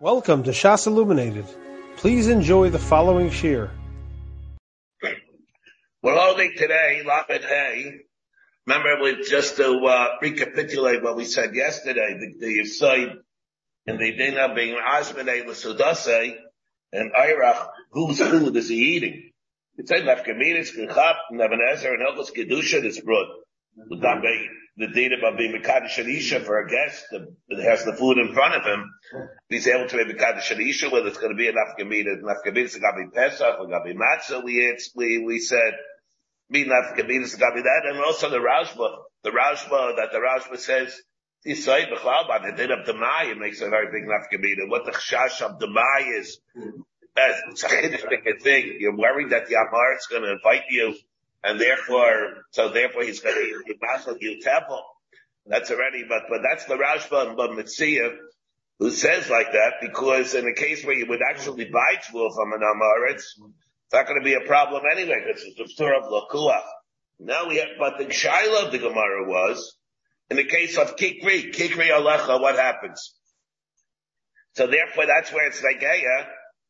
Welcome to Shas Illuminated. Please enjoy the following shir. We're holding today, Lamed Hei. Remember, we just to uh, recapitulate what we said yesterday, the, the and the Dina being Asmane L'Sudase and Irach, whose food is he eating? It said Nafkamiris, Kechap, Nebuchadnezzar, and Elkos Kedusha, this broad. The data about being Mekadosh Isha for a guest that has the food in front of him, he's able to be Mekadosh Isha, whether it's going to be enough Gamidas, enough Gamidas, it's got to be Pesach, it's got to be Matzah, we, we, we said, be enough Gamidas, it's got to be that, and also the Rashba, the Rashba, that the Rashba says, Yisrael B'chlal, by the din of Demai, it makes a very big enough Gamidah. What the Chash of Demai is, it's a interesting thing. You're worried that the Amar is going to invite you and therefore, so therefore he's going to be masal you temple. That's already, but but that's the Rashba and Mitzia who says like that because in a case where you would actually buy wool from an Amaretz, it's not going to be a problem anyway because it's the store of Lakuach. Now we have, but the Shaila of the Gemara was in the case of Kikri, Kikri Alecha, what happens? So therefore, that's where it's like,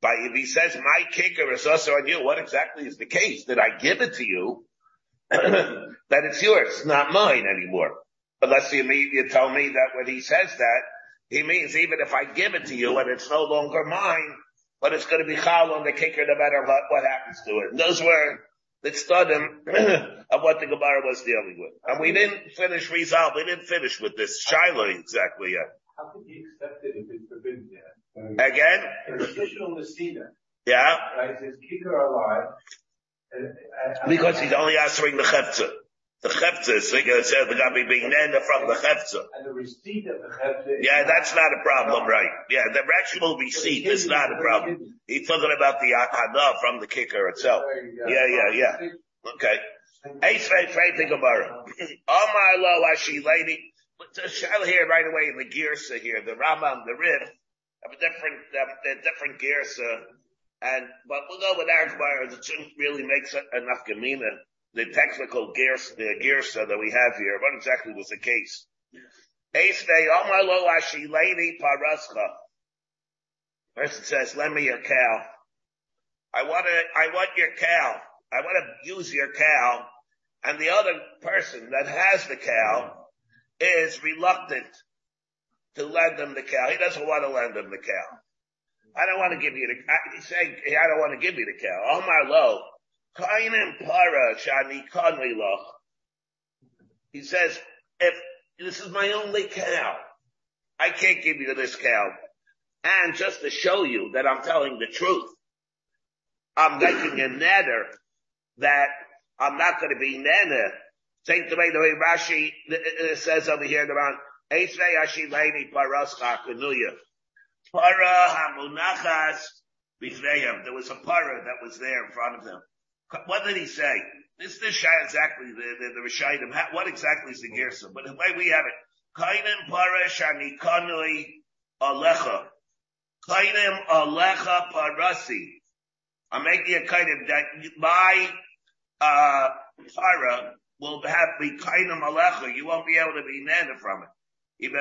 by if he says my kicker is also on you, what exactly is the case? Did I give it to you? that it's yours, not mine anymore. Unless you mean, you tell me that when he says that, he means even if I give it to you and it's no longer mine, but it's going to be chal on the kicker no matter what, what happens to it. And those were the studim of what the Gemara was dealing with. And we didn't finish resolve. We didn't finish with this Shiloh exactly yet. How could he accept it if it's forbidden? Again? Yeah. Right? Kicker alive. Because he's only answering the chefza. The chefza is said the guy being nenda from the chefza. And the receipt of the chefza. Yeah, that's not a problem, right? Yeah, the actual receipt is not a problem. He's talking about the hana from the kicker itself. Yeah, yeah, yeah. Okay. Ace Ray Trey Gemara. Omar lo ashi lady. Shall here right away in the Girsa here, the Rambam, the Rif, have a different, um, a different Girsa. And, but we'll go with our Gemara. It shouldn't really make enough Gemina. The technical Girsa, the Girsa that we have here. What exactly was the case? Ace. First it says, lend me your cow. I want to, I want your cow. I want to use your cow. And the other person that has the cow is reluctant to lend him the cow. He doesn't want to lend him the cow. I don't want to give you the, he's saying, I don't want to give you the cow. Oh my lo. Para shani. He says, if this is my only cow, I can't give you this cow. And just to show you that I'm telling the truth, I'm making a nether that I'm not going to be nana. Same the way the way Rashi uh, uh, says over here around Eisvei Ashi Lady Parascha Kanuya. Para Hamunachas Bifneihem. There was a para that was there in front of them. What did he say? This is exactly the the, the. What exactly is the Gersa? But the way we have it, Kainim para Shani Kanui Alecha. Kainim Alecha Parasi. I'm making a kind of that my uh para will have be kainim alecha. You won't be able to be nana from it. If I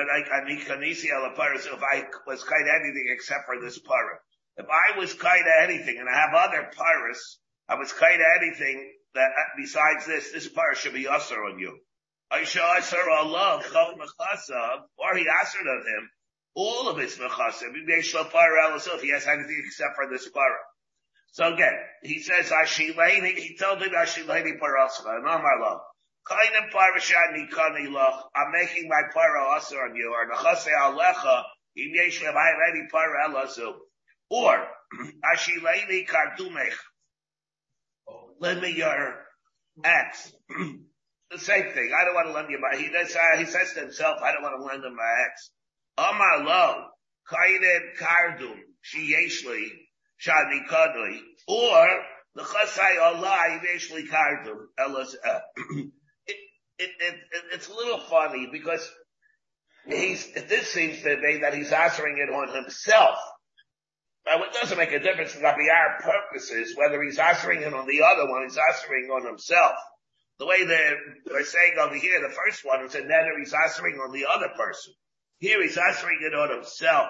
was kind of anything except for this para, if I was kind of anything, and I have other paras, I was kind of anything that uh, besides this, this para should be usher on you. I shall usher Allah or he ushered on him all of his mechasa. If he has anything except for this para. So again, he says, Ashileni, he told him Ashileni Parascha, and Amar I'm making my para also on you, or Nachase Alecha, Im Yesh Levai Leni Para Elazu. Or, Ashileni Kardumech, lend me your axe. the same thing. I don't want to lend you my, he, uh, he says to himself, I don't want to lend him my axe. Amar Lo, Kainim Kardum, Shani Kadli, or the Chasai Allah eventually Kardum, Elas, it, it, it, it's a little funny because he's, this seems to be that he's answering it on himself. Now it doesn't make a difference for our purposes, whether he's answering it on the other one, he's answering on himself. The way they're, saying over here, the first one is netter, he's answering on the other person. Here he's answering it on himself.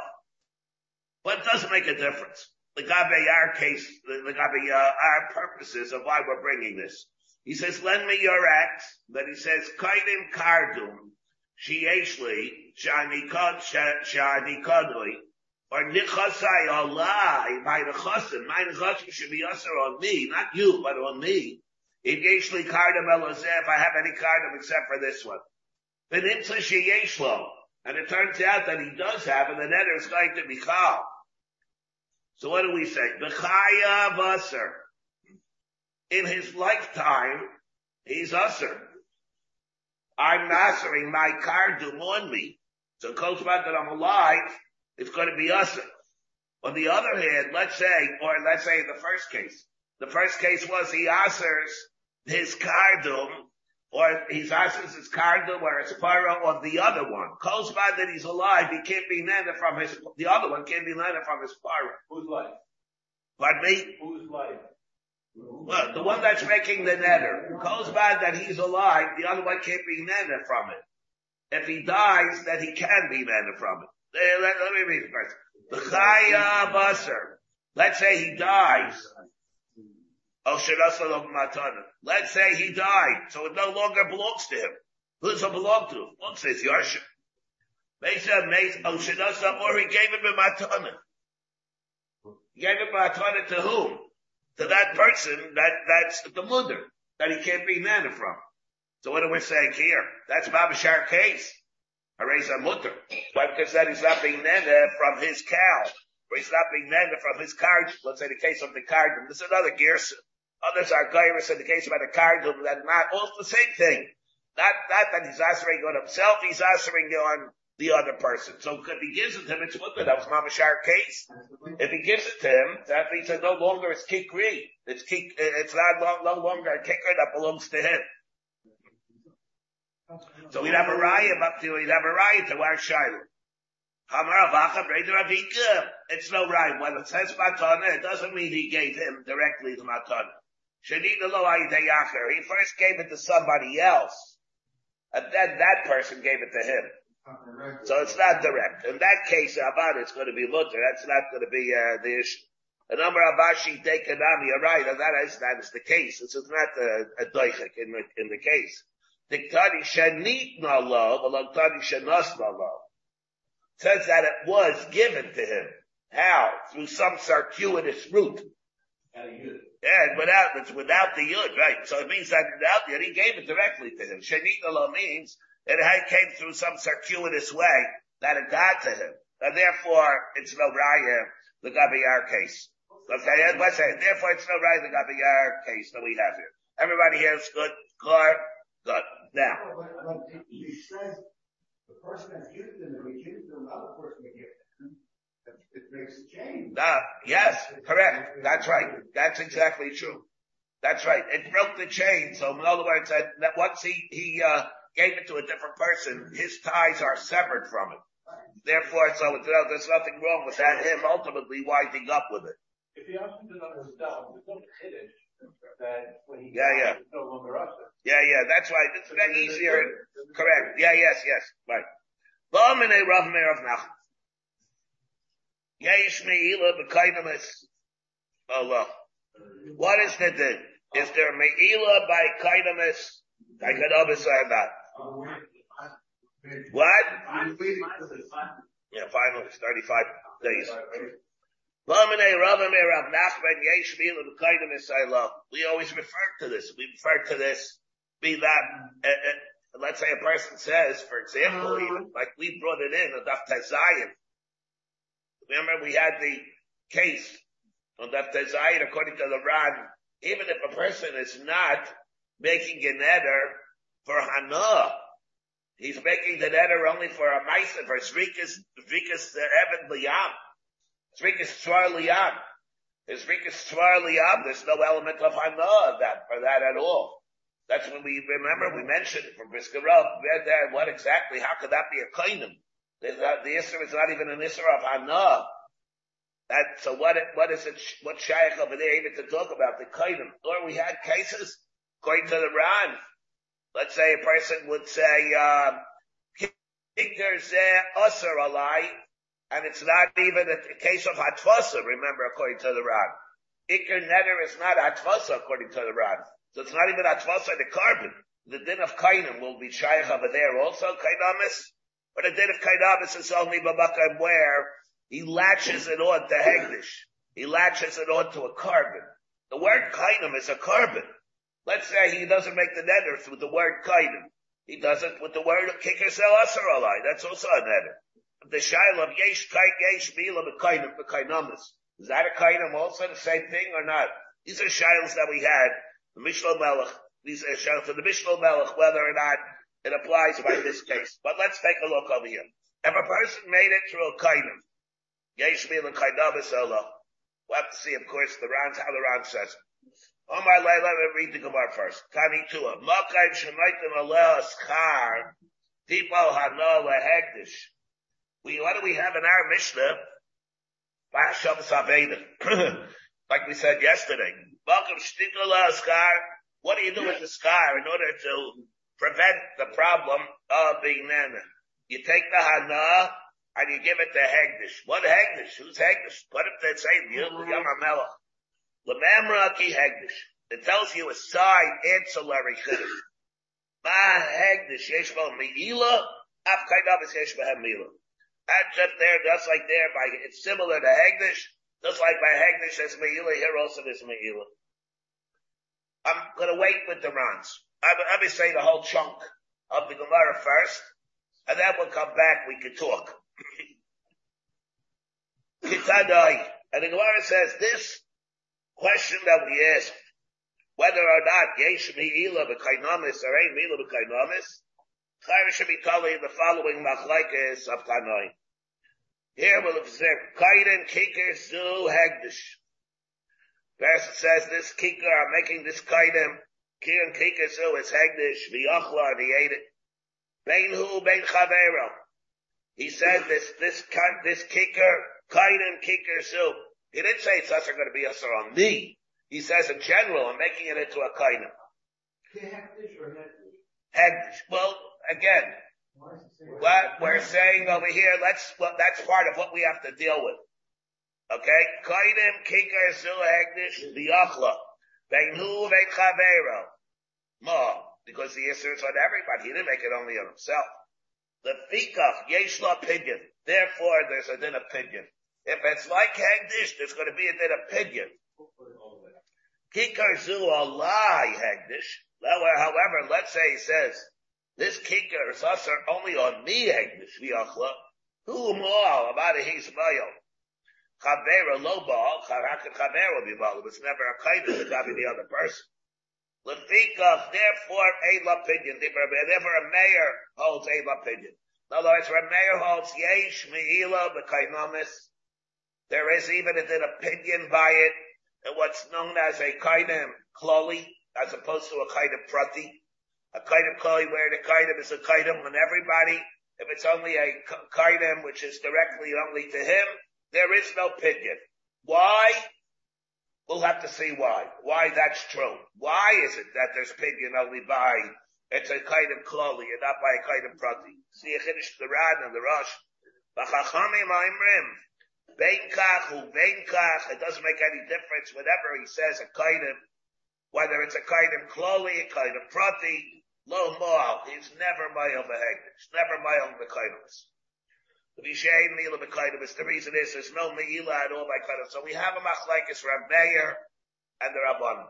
But it doesn't make a difference. The Gabe our case, the, the Gabe our purposes of why we're bringing this. He says, lend me your axe. Then he says, kaidim kardum, shieshli, shanikad, shanikadli, or nichasai alai, my nechasim, my nechasim should be usher on me, not you, but on me. If yeshli kardum elazeh, if I have any kardum except for this one. Then imsa sheyeshlo. And it turns out that he does have, and the netter is going to be called. So what do we say? B'chaya v'aser. In his lifetime, he's usher. I'm mastering my kardum on me. So back that I'm alive, it's going to be usher. On the other hand, let's say, or let's say the first case. The first case was he answers his kardum, or he's answers his kardum or his para on the other one. By that he's alive, he can't be nana from his, the other one can't be nana from his para. Whose life? Pardon me? Whose life? Well, the one that's making the netter. Calls by that he's alive, the other one can't be nana from it. If he dies, then he can be nana from it. Let, let me read. The chaya basar. Let's say he dies. Oh. Let's say he died, so it no longer belongs to him. Who does it belong to? One says Yarsha. Mesa, Mesa, oh, shirasal, or he gave him a matana. He gave him a matana to whom? To that person that, that's the mother, that he can't be nana from. So what are we saying here? That's Babashar case. Hareza mutter. Why? Because that he's not being nana from his cow. Or he's not being nana from his card. Let's say the case of the cardum. This is another gears. Others are gairis in the case about the cardum that not all the same thing. Not, not that he's answering on himself, he's answering on the other person. So if he gives it to him, it's mutter. That was not a Mamashar case. If he gives it to him, that means that no longer it's kikri. It's kik, it's not no, longer a kicker that belongs to him. So we'd have a riot up to, we'd have a riot to our Shiloh. It's no right. When it says Matana, it doesn't mean he gave him directly the Matana. He first gave it to somebody else. And then that person gave it to him. So it's not direct. In that case, Abad, it's going to be mutter. That's not going to be, uh, the issue. A number of Ashi Dekanami, you're right, and that is, that is the case. This is not a, a doichik in the, in the case. Diktani Shanit Nalav, Alantani Shanas Nalav says that it was given to him. How? Through some circuitous route. Yeah, without, it's without the yud, right? So it means that without the yud, he gave it directly to him. Shanit Shanitala means it came through some circuitous way that it got to him. And therefore, it's no raya, the Gabiyar case. Okay, let's say, therefore it's no raya, the Gabiyar case that we have here. Everybody here is good, clear, good. Now, He says the person that's gifted him, if we give to another person gift him, it, it makes a change. Uh, yes, correct. That's right. That's exactly true. That's right. It broke the chain. So in other words, that, that once he, he, uh, gave it to a different person, his ties are severed from it. Therefore, so it's, uh, there's nothing wrong with that, him ultimately winding up with it. If he answers it on himself, there's no kiddush that when he Yeah, yeah. it's no longer us. Yeah, yeah, that's right. It's that easier. Correct. Yeah, yes, yes. Right. Ba'amene Rav Meir of Nachman. Yesh me'ila b'kaidamis. Allah. What is the din? Is there me'ila by kaidamis? Kaikadabis or not? What? Yeah, final is 35 days. Ba'amene Rav Meir of Nachman Yesh me'ila b'kaidamis Allah. We always refer to this. We refer to this be that, uh, uh, let's say a person says, for example, even like we brought it in on Daf Tezayin. Remember we had the case on Daf Tezayin according to the Ran, even if a person is not making an eder for Hana, he's making the eder only for a Maisa, for Zrikas, Zrikas uh, Evan Liyam. Zrikas Tzvar Liyam. Zrikas Tzvar Liyam, there's no element of Hana that, for that at all. That's when we remember we mentioned from there what exactly, how could that be a kainim? The, Isra is not even an Isra of Hana. That, so what, what is it, what Shaykh over there even to talk about the kainim? Or we had cases, according to the Ran, let's say a person would say, um, zeh asar alai, and it's not even a case of hatfasa, remember, according to the Ran. Iker neder is not hatfasa, according to the Ran. So it's not even hatfasa the carbon. The din of kainim will be shaykh over there also, kainamis. But the din of kainamis is only babakam where he latches it on to hegdish. He latches it on to a carbon. The word kainim is a carbon. Let's say he doesn't make the neder with the word kainim. He does it with the word kicker sel asaralai. That's also a neder. The shail of yesh kai yesh mila b'kainim b'kainamis. Is that a kainim also the same thing or not? These are shiles that we had. The Mishnah Melech these are shown for the Mishnah Melech, whether or not it applies by this case. But let's take a look over here. If a person made it through a kainim, Yeshmil and Kaidavis Allah, we'll have to see, of course, the Ran, how the Ran says. Oh my life, let me read the Gemara first. Tani Tua. Makayim Shemaitim Aleh Aschar, Tipo Hana Lehegdish. We, what do we have in our Mishnah? Basham Saveda. like we said yesterday. Makayim Shtikal Aschar, what do you do with the scar in order to prevent the problem of being nana? You take the hana and you give it to Hegdish. What Hegdish? Who's Hegdish? Put it to say Yom HaMelech. Lemamraki Hegdish. It tells you a side ancillary chiddush. Ma Hegdish yesh meila, af kaidav is yesh bohem meila. There, just like there, by it's similar to Hegdish, just like by Hegdish as meila, here also is meila. I'm to wait with the runs. Let me say the whole chunk of the Gemara first, and then we'll come back. We can talk. Kitadai, and the Gemara says this question that we ask, whether or not yesh mi'ila b'kainamis or ain't mi'ila b'kainamis, Chayr should be the following machlekes of Tanoi. Here we'll observe Kaiden Kiker Zu Hegdish. Verse says this kikar, I'm making this kaidim, kiran kikar so it's hegdish, v'yachla, and he ate it. Bein hu, bein chavero. He said this, this, this kikar, kaidim, kikar soup. He didn't say it's also going to be usher on me. He says in general, I'm making it into a kaidim. Hegdish or hegdish? Hegdish. Well, again, what we're saying over here, let's, well, that's part of what we have to deal with. Okay? Kaidim kikar su hegdish v'yachla. Beinu ve'et chavero. Ma. Because the answer is on everybody. He didn't make it only on himself. The fikach yeshla pidyon. Therefore, there's a din of pidyon. If it's like Hagdish, there's going to be a din of pidyon. Kikar zu alai hegdish. However, let's say he says, this kikar is only on me hegdish v'yachla. Who more about a hismayo? Chavera lo baal, charakat chavera be baal. It's never a kindness, to be the other person. Lefikach, therefore, a lapidyon, therefore a mayor holds a lapidyon. In other words, a mayor holds yesh, me'ila, b'kainamis, there is even an opinion by it, and what's known as a kainim kloli, as opposed to a kainim prati. A kainim kloli where the kainim is a kainim on everybody. If it's only a kainim which is directly only to him, there is no pidyon. Why? We'll have to see why. Why that's true. Why is it that there's pidyon only by it's a kind of kloli and not by a kind of prati? See, you finish the Ran and the ha'imrim. Beinkach hu beinkach. It doesn't make any difference whatever he says a of, whether it's a of kloli, a of prati, lo mo'al. He's never ma'al behegdish. It's never ma'al b'kainus. The Vishayin Mila B'Kaidim, the reason is there's no Meila at all by Kaidim. So we have a Machlaikis Rab Meir and the Rabban.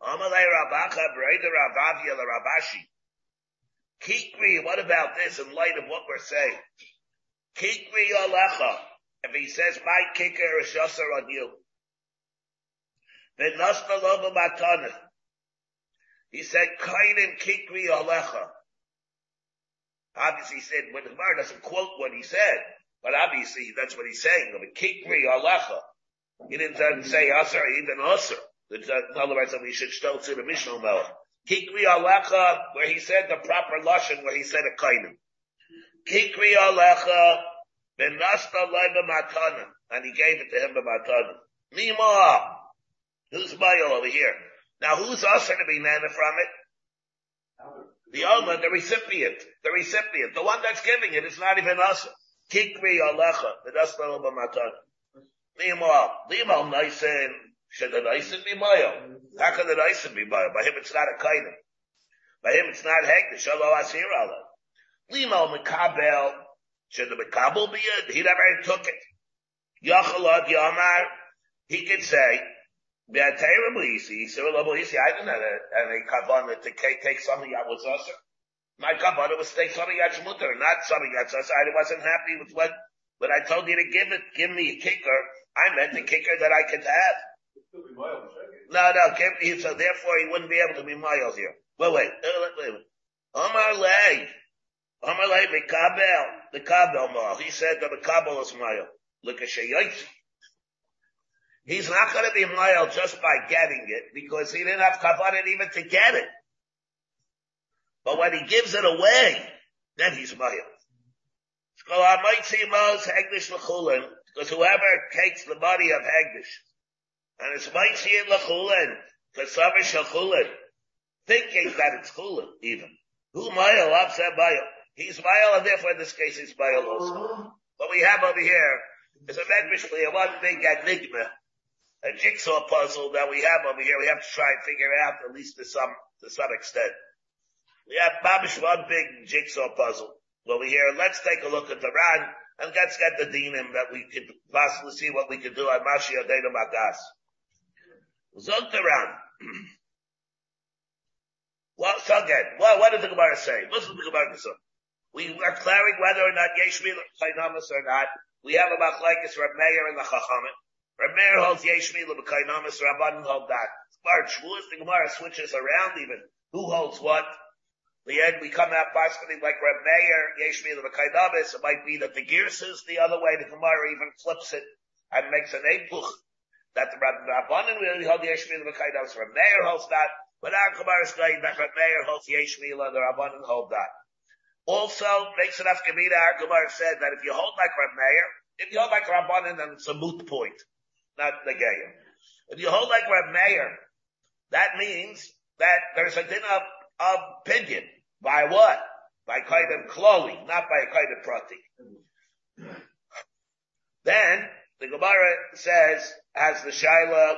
Amalei Rabacha Breda Rabavia the Rabashi. Kikri, what about this in light of what we're saying? Kikri Alecha. If he says, my kicker is Yasser on you. V'nasna Loba Matana. He said, Kainim Kikri Alecha. Obviously, he said when the Gemara doesn't quote what he said, but obviously that's what he's saying. Of kikri alacha, he didn't say asar. In other words, that we should still to the Mishnah Melech. Kikri alacha, where he said the proper lashon, where he said a kainim. Kikri alacha, ben nasta matana, and he gave it to him b'matana. Mima, who's Mayo over here? Now, who's asar to be nana from it? The owner, the recipient, the recipient, the one that's giving it, it's not even us. Kikri alecha, the dasnal b'matan. Limal, limal naisen, should the be mayo? How can the naisen be mayo? By him it's not a kainim. By him it's not hegdish, although asir Allah. Limal mekabel, should the mekabel be it? He never took it. Yachalad yamar, he could say, Be'atayra He said, well, I didn't have any kavanah to take something that was usher. My kavanah was take something that's mutter, not something that's usher. I wasn't happy with what, when I told you to give it, give me a kicker. I meant the kicker that I could have. No, no, give so therefore he wouldn't be able to be miles here. Wait, wait, wait, wait, wait. Omar lay. Omar lay, Mikabel, the Kabel mal. He said that the Kabel is mile. Look at Shayoytzi. He's not going to be loyal just by getting it because he didn't have kavanah even to get it. But when he gives it away, then he's loyal. Because whoever takes the money of Hegdish and it's Maitzi in Lachulin, Kasavar Shachulin, thinking that it's Chulin even. Who Mayel, upset Mayel. He's Mayel and therefore in this case he's Mayel also. What we have over here is a Medmishli, a one big enigma a jigsaw puzzle that we have over here. We have to try and figure out at least to some to some extent. We have Babish one big jigsaw puzzle over here. Let's take a look at the Ran and let's get the dinim that we could possibly see what we could do on Mashiach Dena Magas. Zog the. Well, so again, well, what did the Gemara say? To the Gemara. We are clearing whether or not Yesh Chainamas or not. We have like it's Reb Meir and the Chachamim. Rameir holds Yeshmi Lebekainamis, Rabbanim hold that. Bar Shavuos, the Gemara switches around even. Who holds what? The end we come out possibly like Reb Meir, Yeshmi Lebekainamis. It might be that the Gears is the other way. The Gemara even flips it and makes an Eipuch that the Rabbanim really hold Yeshmi Lebekainamis. Reb Meir holds that. But our Gemara is saying that Reb Meir holds Yeshmi and the Rabbanim hold that. Also, makes enough Gemara, our Gemara said that if you hold like Reb Meir, if you hold like Rabbanim, then it's a moot point not the Gayim. If you hold like Reb Meir, that means that there's a din of, of pidyon. By what? By Kaidim Kloli, not by Kaidim Prati. Then, the Gemara says, has the Shaila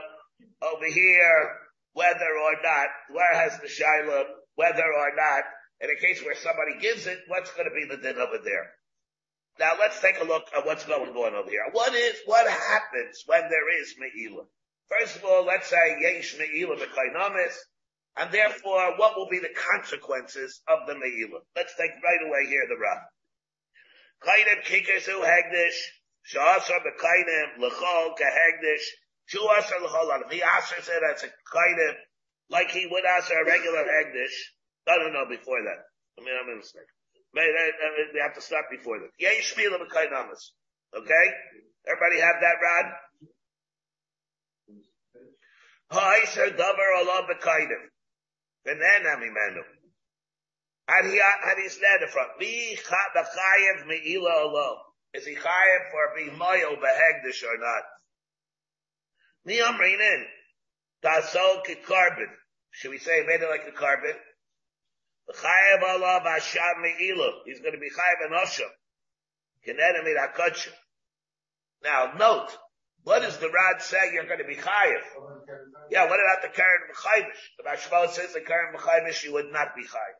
over here, whether or not, where has the Shaila, whether or not, in a case where somebody gives it, what's going to be the din over there? Now let's take a look at what's going on over here. What is, what happens when there is Me'ilah? First of all, let's say Yesh Me'ilah B'Kainamis, and therefore what will be the consequences of the Me'ilah? Let's take right away here the Rab. Kainim Kikesu Hegdish, Sha'asar B'Kainim, L'chol Kehegdish, Shu'asar L'chol He asks it as a Kainim, like he would ask a regular Hegdish. No, no, no, before that. I mean, I'm in a mistake. We have to stop before that. Yesh. Okay? Everybody have that, Rod? Ha'isar Davar Allah B'Kainim. V'nena Mimenu. Had he, had he stand in front. Be B'Chayev Me'ila Allah. Is he chayev for being moyo behegdish or not? Ni amrinin. Tasol carbon. Should we say made it like a carbon? Chayev Allah Basham Me'ilu. He's going to be Chayev and Osha. Kenedamid HaKodshim. Now note, what does the Rad say you're going to be Chayev? Yeah, what about the Karen Mechayish? The Bashmal says the Karen Mechayish you would not be Chayev.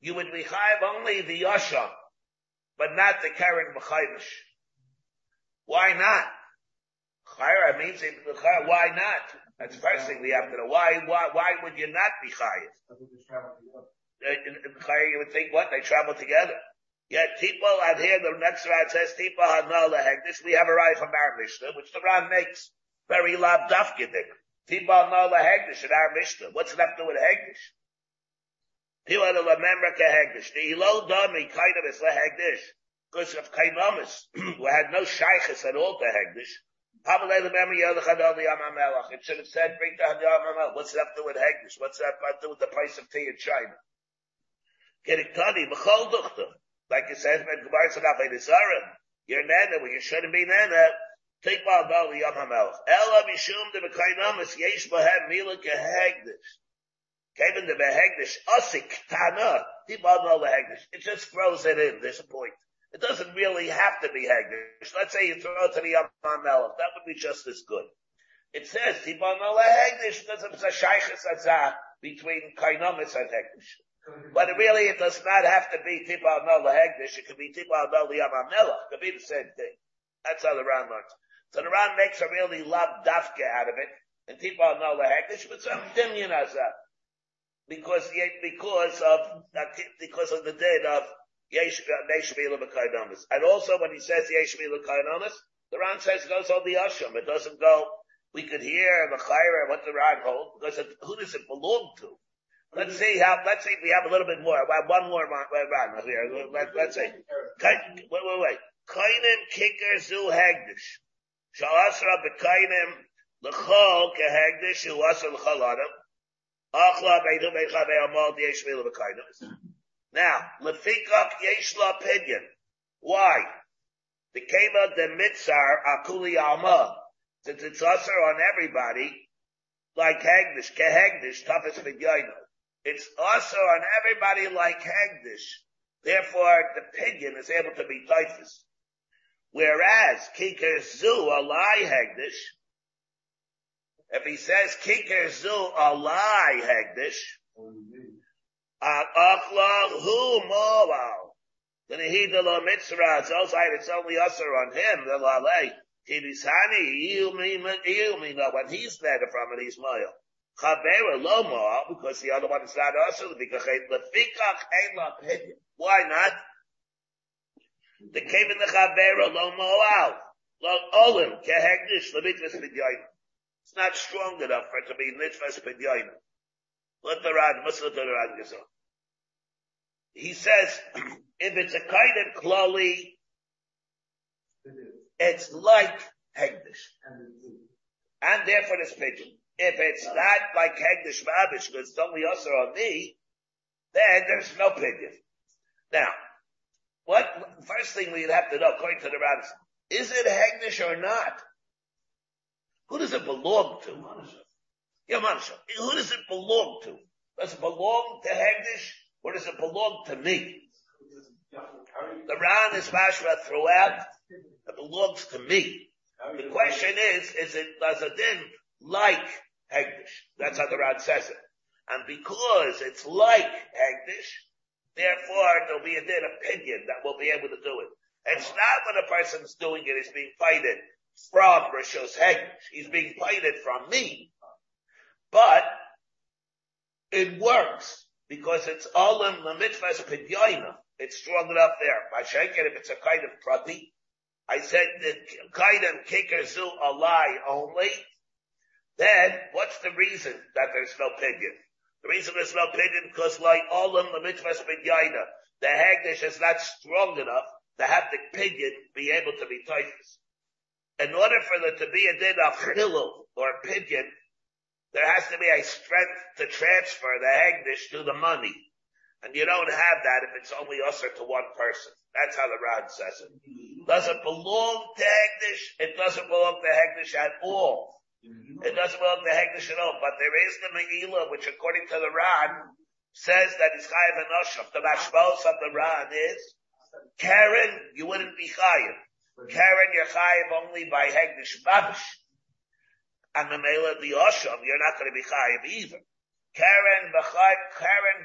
You would be Chayev only the Yosha, but not the Karen Mechayish. Why not? Chayra means why not? That's the first thing we have to know. Why, why, why would you not be chayiv? In, in you would think what? They travel together. Yet people out here, the next rad says, Tipo Hanala Hegdish, we have a right from our Mishnah, which the Ram makes very loud dafkidik. Tipo Hanala Hegdish in our Mishnah. What's have to do with Hegdish? People remember Hegdish. The Elo Dami kind of is Hegdish. Because of Kainamis, who had no shaykhs at all to Hegdish. It should have said, bring the Hadiyam What's that to do with Hegdish? What's that to do with the price of tea in China? Keriktani, B'chol Duchta. Like it says, when Gemara said, Afay Nisarim, you're Nana, well, you shouldn't be Nana. Take Baal Baal Yom HaMelech. Ela Mishum de B'kainamas, Yesh Bahem Mila Kehegdish. Came in the Behegdish, Osik, Tana, Tibano Behegdish. It just throws it in, there's a point. It doesn't really have to be Hegdish. Let's say you throw it to the Yamam Melech. That would be just as good. It says, Tibano Behegdish, because it's a Shaykhis Azah between Kainomis and Hegdish. But really, it does not have to be Tibano Behegdish. It could be Tibano Yamam Melech. It could be the same thing. That's how the Ran learns. So the Ran makes a really love dafka out of it. And Tibano Behegdish, but some Dimyan Azah because because of because of the dead of Yesh And also when he says Yesh Kainomis, the Ran says it goes on the Asham. It doesn't go. We could hear the Chayra what the Ran holds because it, who does it belong to? Let's see how. Let's see if we have a little bit more. One more Ran here. Let, let's see. Wait, wait, wait. Kainim kicker zu hagdish. Shalasra bekainim l'chol kehagdish hu asal l'chol now, lefikach yeshla pidyon. Why? The keva the mitzar akuli alma. Since it's usher on everybody, like Hagdish, kehagdish, toughest pidyon. It's also on everybody like Hagdish. Therefore, the pidyon is able to be typhus. Whereas, kikar zu alai hagdish, if he says kiker zu alai hegdish, uh, achla hu moal, then he the lo mitzvah, it's also it's only usher on him, the lalei. Kibisani, Iyumi, when he's there from it, he's moil. Chavera lo moal, because the other one is not usher, because lefikach ein Why not? The came in the Chavera lo moal. Lo olim, kehegdish, lemitvis midyoyim. It's not strong enough for it to be mitzvahs pidyonim. Let the Rad, must let the Rad. He says, if it's a kind of klali, it's like Hegdish. And therefore it's pigeon. If it's not like Hegdish Mabish, because it's only us or on me, then there's no pigeon. Now, what, first thing we'd have to know, according to the rabbis, is it Hegdish or not? Who does it belong to? Yeah, Mansha. Who does it belong to? Does it belong to Hegdish or does it belong to me? The Ran is mashma throughout. It belongs to me. The question is, is it, does it then like Hegdish? That's how the Ran says it. And because it's like Hegdish, therefore there'll be a din opinion that will be able to do it. It's not when a person's doing it, it's being fighted from Rishos Hegdish. He's being fighted from me. But it works because it's Olam the mitzvahs pidyoina. It's strong enough there. By Shanker, if it's a kind of prati, I said the kind of kicker zu a lie only, then what's the reason that there's no pidyon? The reason there's no pidyon because like all Olam the mitzvahs pidyoina, the Hegdish is not strong enough to have the pidyon be able to be typhus in order for there to be a din of chilul or pidyon, there has to be a strength to transfer the hegdish to the money. And you don't have that if it's only usher to one person. That's how the Rad says it. Does it belong to Hegdish? It doesn't belong to Hegdish at all. It doesn't belong to Hegdish at all. But there is the Me'ilah, which according to the Rad, says that it's Chayiv and Osham. The Mashmos of the Rad is, Karen, you wouldn't be Chayiv. Karen you're only by Hegdish Babish. And the Mela the Osham, you're not going to be chayiv either. Karen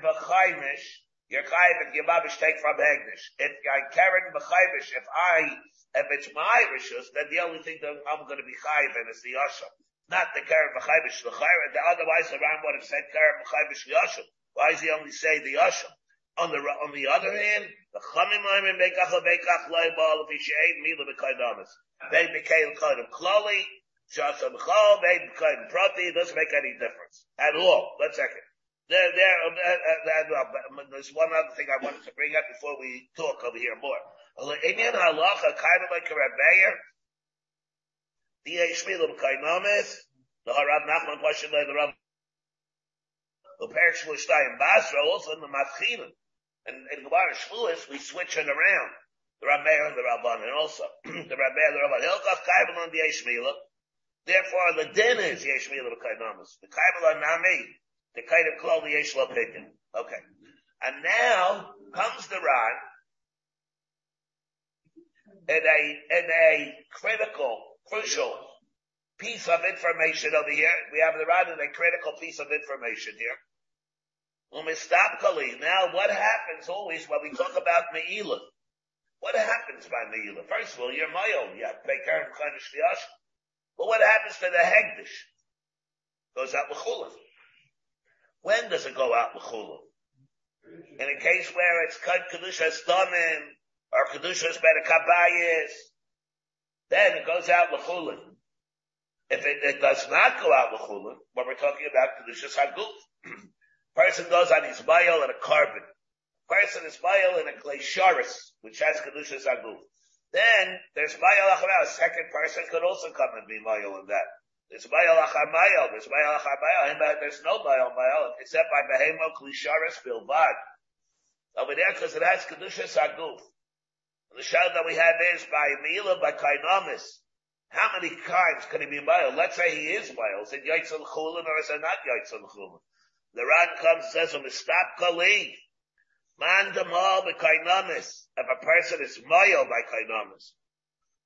b'chaymish, you're chayiv if your Babish take from Hegdish. If I Karen b'chaymish, if I, if it's my rishus, then the only thing that I'm going to be chayiv in is the Osham. Not the Karen b'chaymish, the Karen, otherwise the Ram would have said Karen b'chaymish the Osham. Why does he only say the Osham? On the, on the other hand, the Chamim Oimim Bekach Bekach Leibal if Yishayin Mila Bekaidamas. They became kind of Klali, Shasam Chol, they became Prati, it doesn't make any difference. At all. Let's it. There, there, uh, uh, uh, there's one other thing I wanted to bring up before we talk over here more. Inyan halacha kind of like a Rebbeir, the Yishmil of Kainamis, the Harav Nachman question the Rav, the Perish Shtayim Basra, also in the Matchinim. And in Gemara Shvuas, we switch it around. The Rameir and the Rabban, and also the Rameir and the Rabban. Hilchach Kaibel on the Yeshmila. Therefore, the din is Yeshmila B'Kainamas. The Kaibel on Nami. The kind of klali yesh lo. Okay. And now comes the Ran in a, in a critical, crucial piece of information over here. We have the Ran in a critical piece of information here. Now what happens always when we talk about Me'ilah? What happens by Me'ilah? First of all, you're Mayo, you have to pay But what happens to the Hegdish? Goes out with Chulin. When does it go out Chulin? In a case where it's cut Kedushas Damin, or Kedushas Bedakabayis, then it goes out Chulin. If it, it, does not go out Chulin, what we're talking about Kedushas Haguf. Person goes on his mile and a carbon. Person is mile in a glaciaris, which has Kedushas Haguf. Then there's mile. A second person could also come and be mile in that. There's achar mile. There's achar mile. There's no mile mile except by behemo klisharis bilvad. Over there, because it has Kedushas Haguf. The shell that we have is by Mila, by Kainamis. How many times can he be mile? Let's say he is mile. Is it Yaitzel Chulin or is it not Yaitzel Chulin? The Ran comes and says, "Stop kali, man demal b'kainamis." If a person is moyo by kainamis,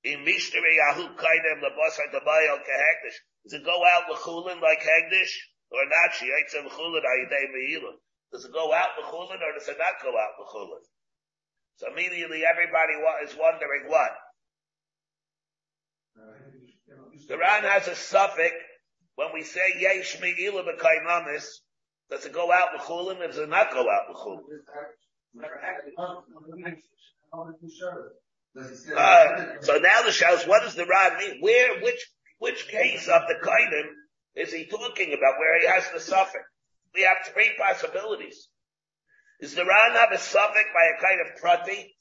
in mishteri yahu kainem lebasar demayel kehegdish, does it go out l'chulin like hegdish or not? She eats a l'chulin ayidei meila. Does it go out l'chulin or does it not go out l'chulin? So immediately everybody is wondering what. The Ran has a suffix when we say yesh meila b'kainamis. Does it go out l'chulin or does it not go out l'chulin? Uh, so now the shows, what does the Rad mean? Where, which, which case of the kainim is he talking about where he has the suffix? We have three possibilities. Is the Ran have a suffix by a kind of prati?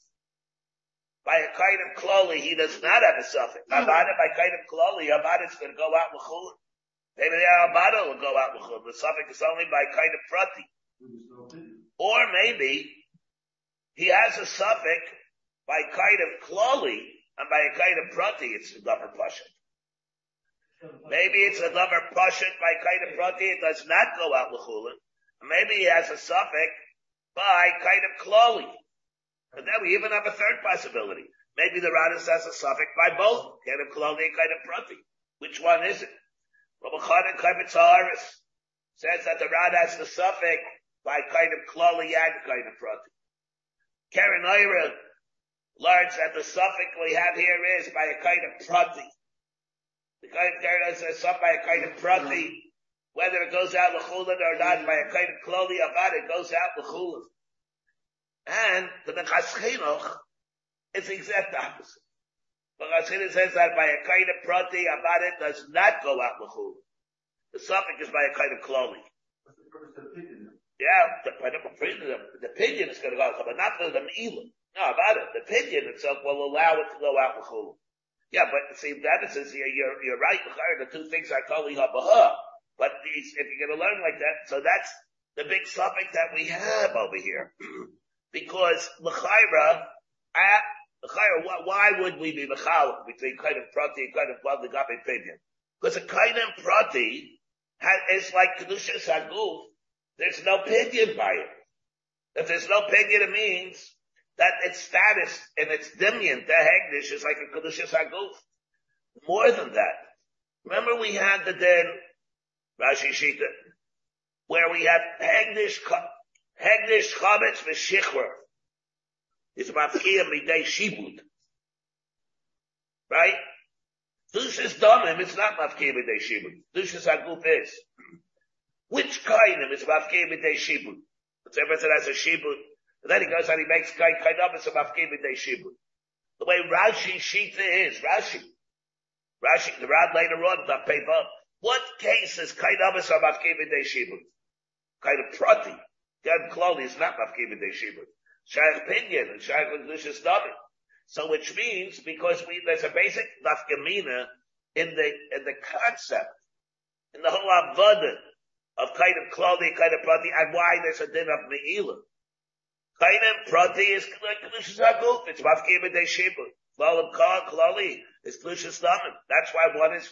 By a kind of kloli, he does not have a suffix. Abada by kind of kloli, Abada is going to go out l'chulin. Maybe the Abada will go out l'chulin. The suffix is only by kind of prati. Or maybe he has a suffix by kind of kloli and by a kind of prati, it's a davar pashut. Maybe it's a davar pashut by kind of prati, it does not go out l'chulin. Maybe he has a suffix by kind of kloli. But then we even have a third possibility. Maybe the Radis has a suffix by both, kind of kloli and kind of prati. Which one is it? Rabbi Chanan Kaimitz says that the Rad has the suffix by kind of kloli and kind of prati. Keren Orah learns that the suffix we have here is by a kind of prati. The kind of Karen says some by a kind of prati, whether it goes out l'chulin or not, by a kind of kloli about it goes out l'chulin. And the Minchas Chinuch is the exact opposite. Minchas Chinuch says that by a kind of prati about it does not go out l'chulin. The suffix is by a kind of kloli. Yeah, the, the, the opinion is going to go out, but not the, the Me'ilim. No, about it. The opinion itself will allow it to go out with. Yeah, but see, that is, you're, you're, you're right, the two things are totally habaha. But these, if you're going to learn like that, so that's the big topic that we have over here. because l'chayra, l'chayra, why would we be mechal between kind of prati and kind of blood the opinion? Because a kind of prati is like kedusha saguf there's no pinion by it. If there's no pinion, it means that its status and its dimion, the hegdish, is like a kedushas haguf. More than that. Remember we had the den, Rashi Shita, where we had hegdish, hegdish chametz v'shichwer. It's mafkia midei shibud. Right? Dushas domim, it's not mafkia midei shibud. Dushas haguf is. Which kind of is mafkei b'dei shibud? It's everything has a shibud. And then he goes and he makes kind of a mafkei b'dei shibud. The way Rashi Shita is, Rashi, Rashi, the Rad later on, the paper, what case is kind of a mafkei b'dei shibud? Kind of prati. Gad Kloli is not b'dei shibud. Shaykh Pinyan and Shaykh Lucius David. So which means, because we, there's a basic nafkamina in the, in the concept, in the whole avodah, of kind of clothing, kind of prati, and why there's a din of me'ilah. Prati is it's Kah, Klali, is. That's why one is,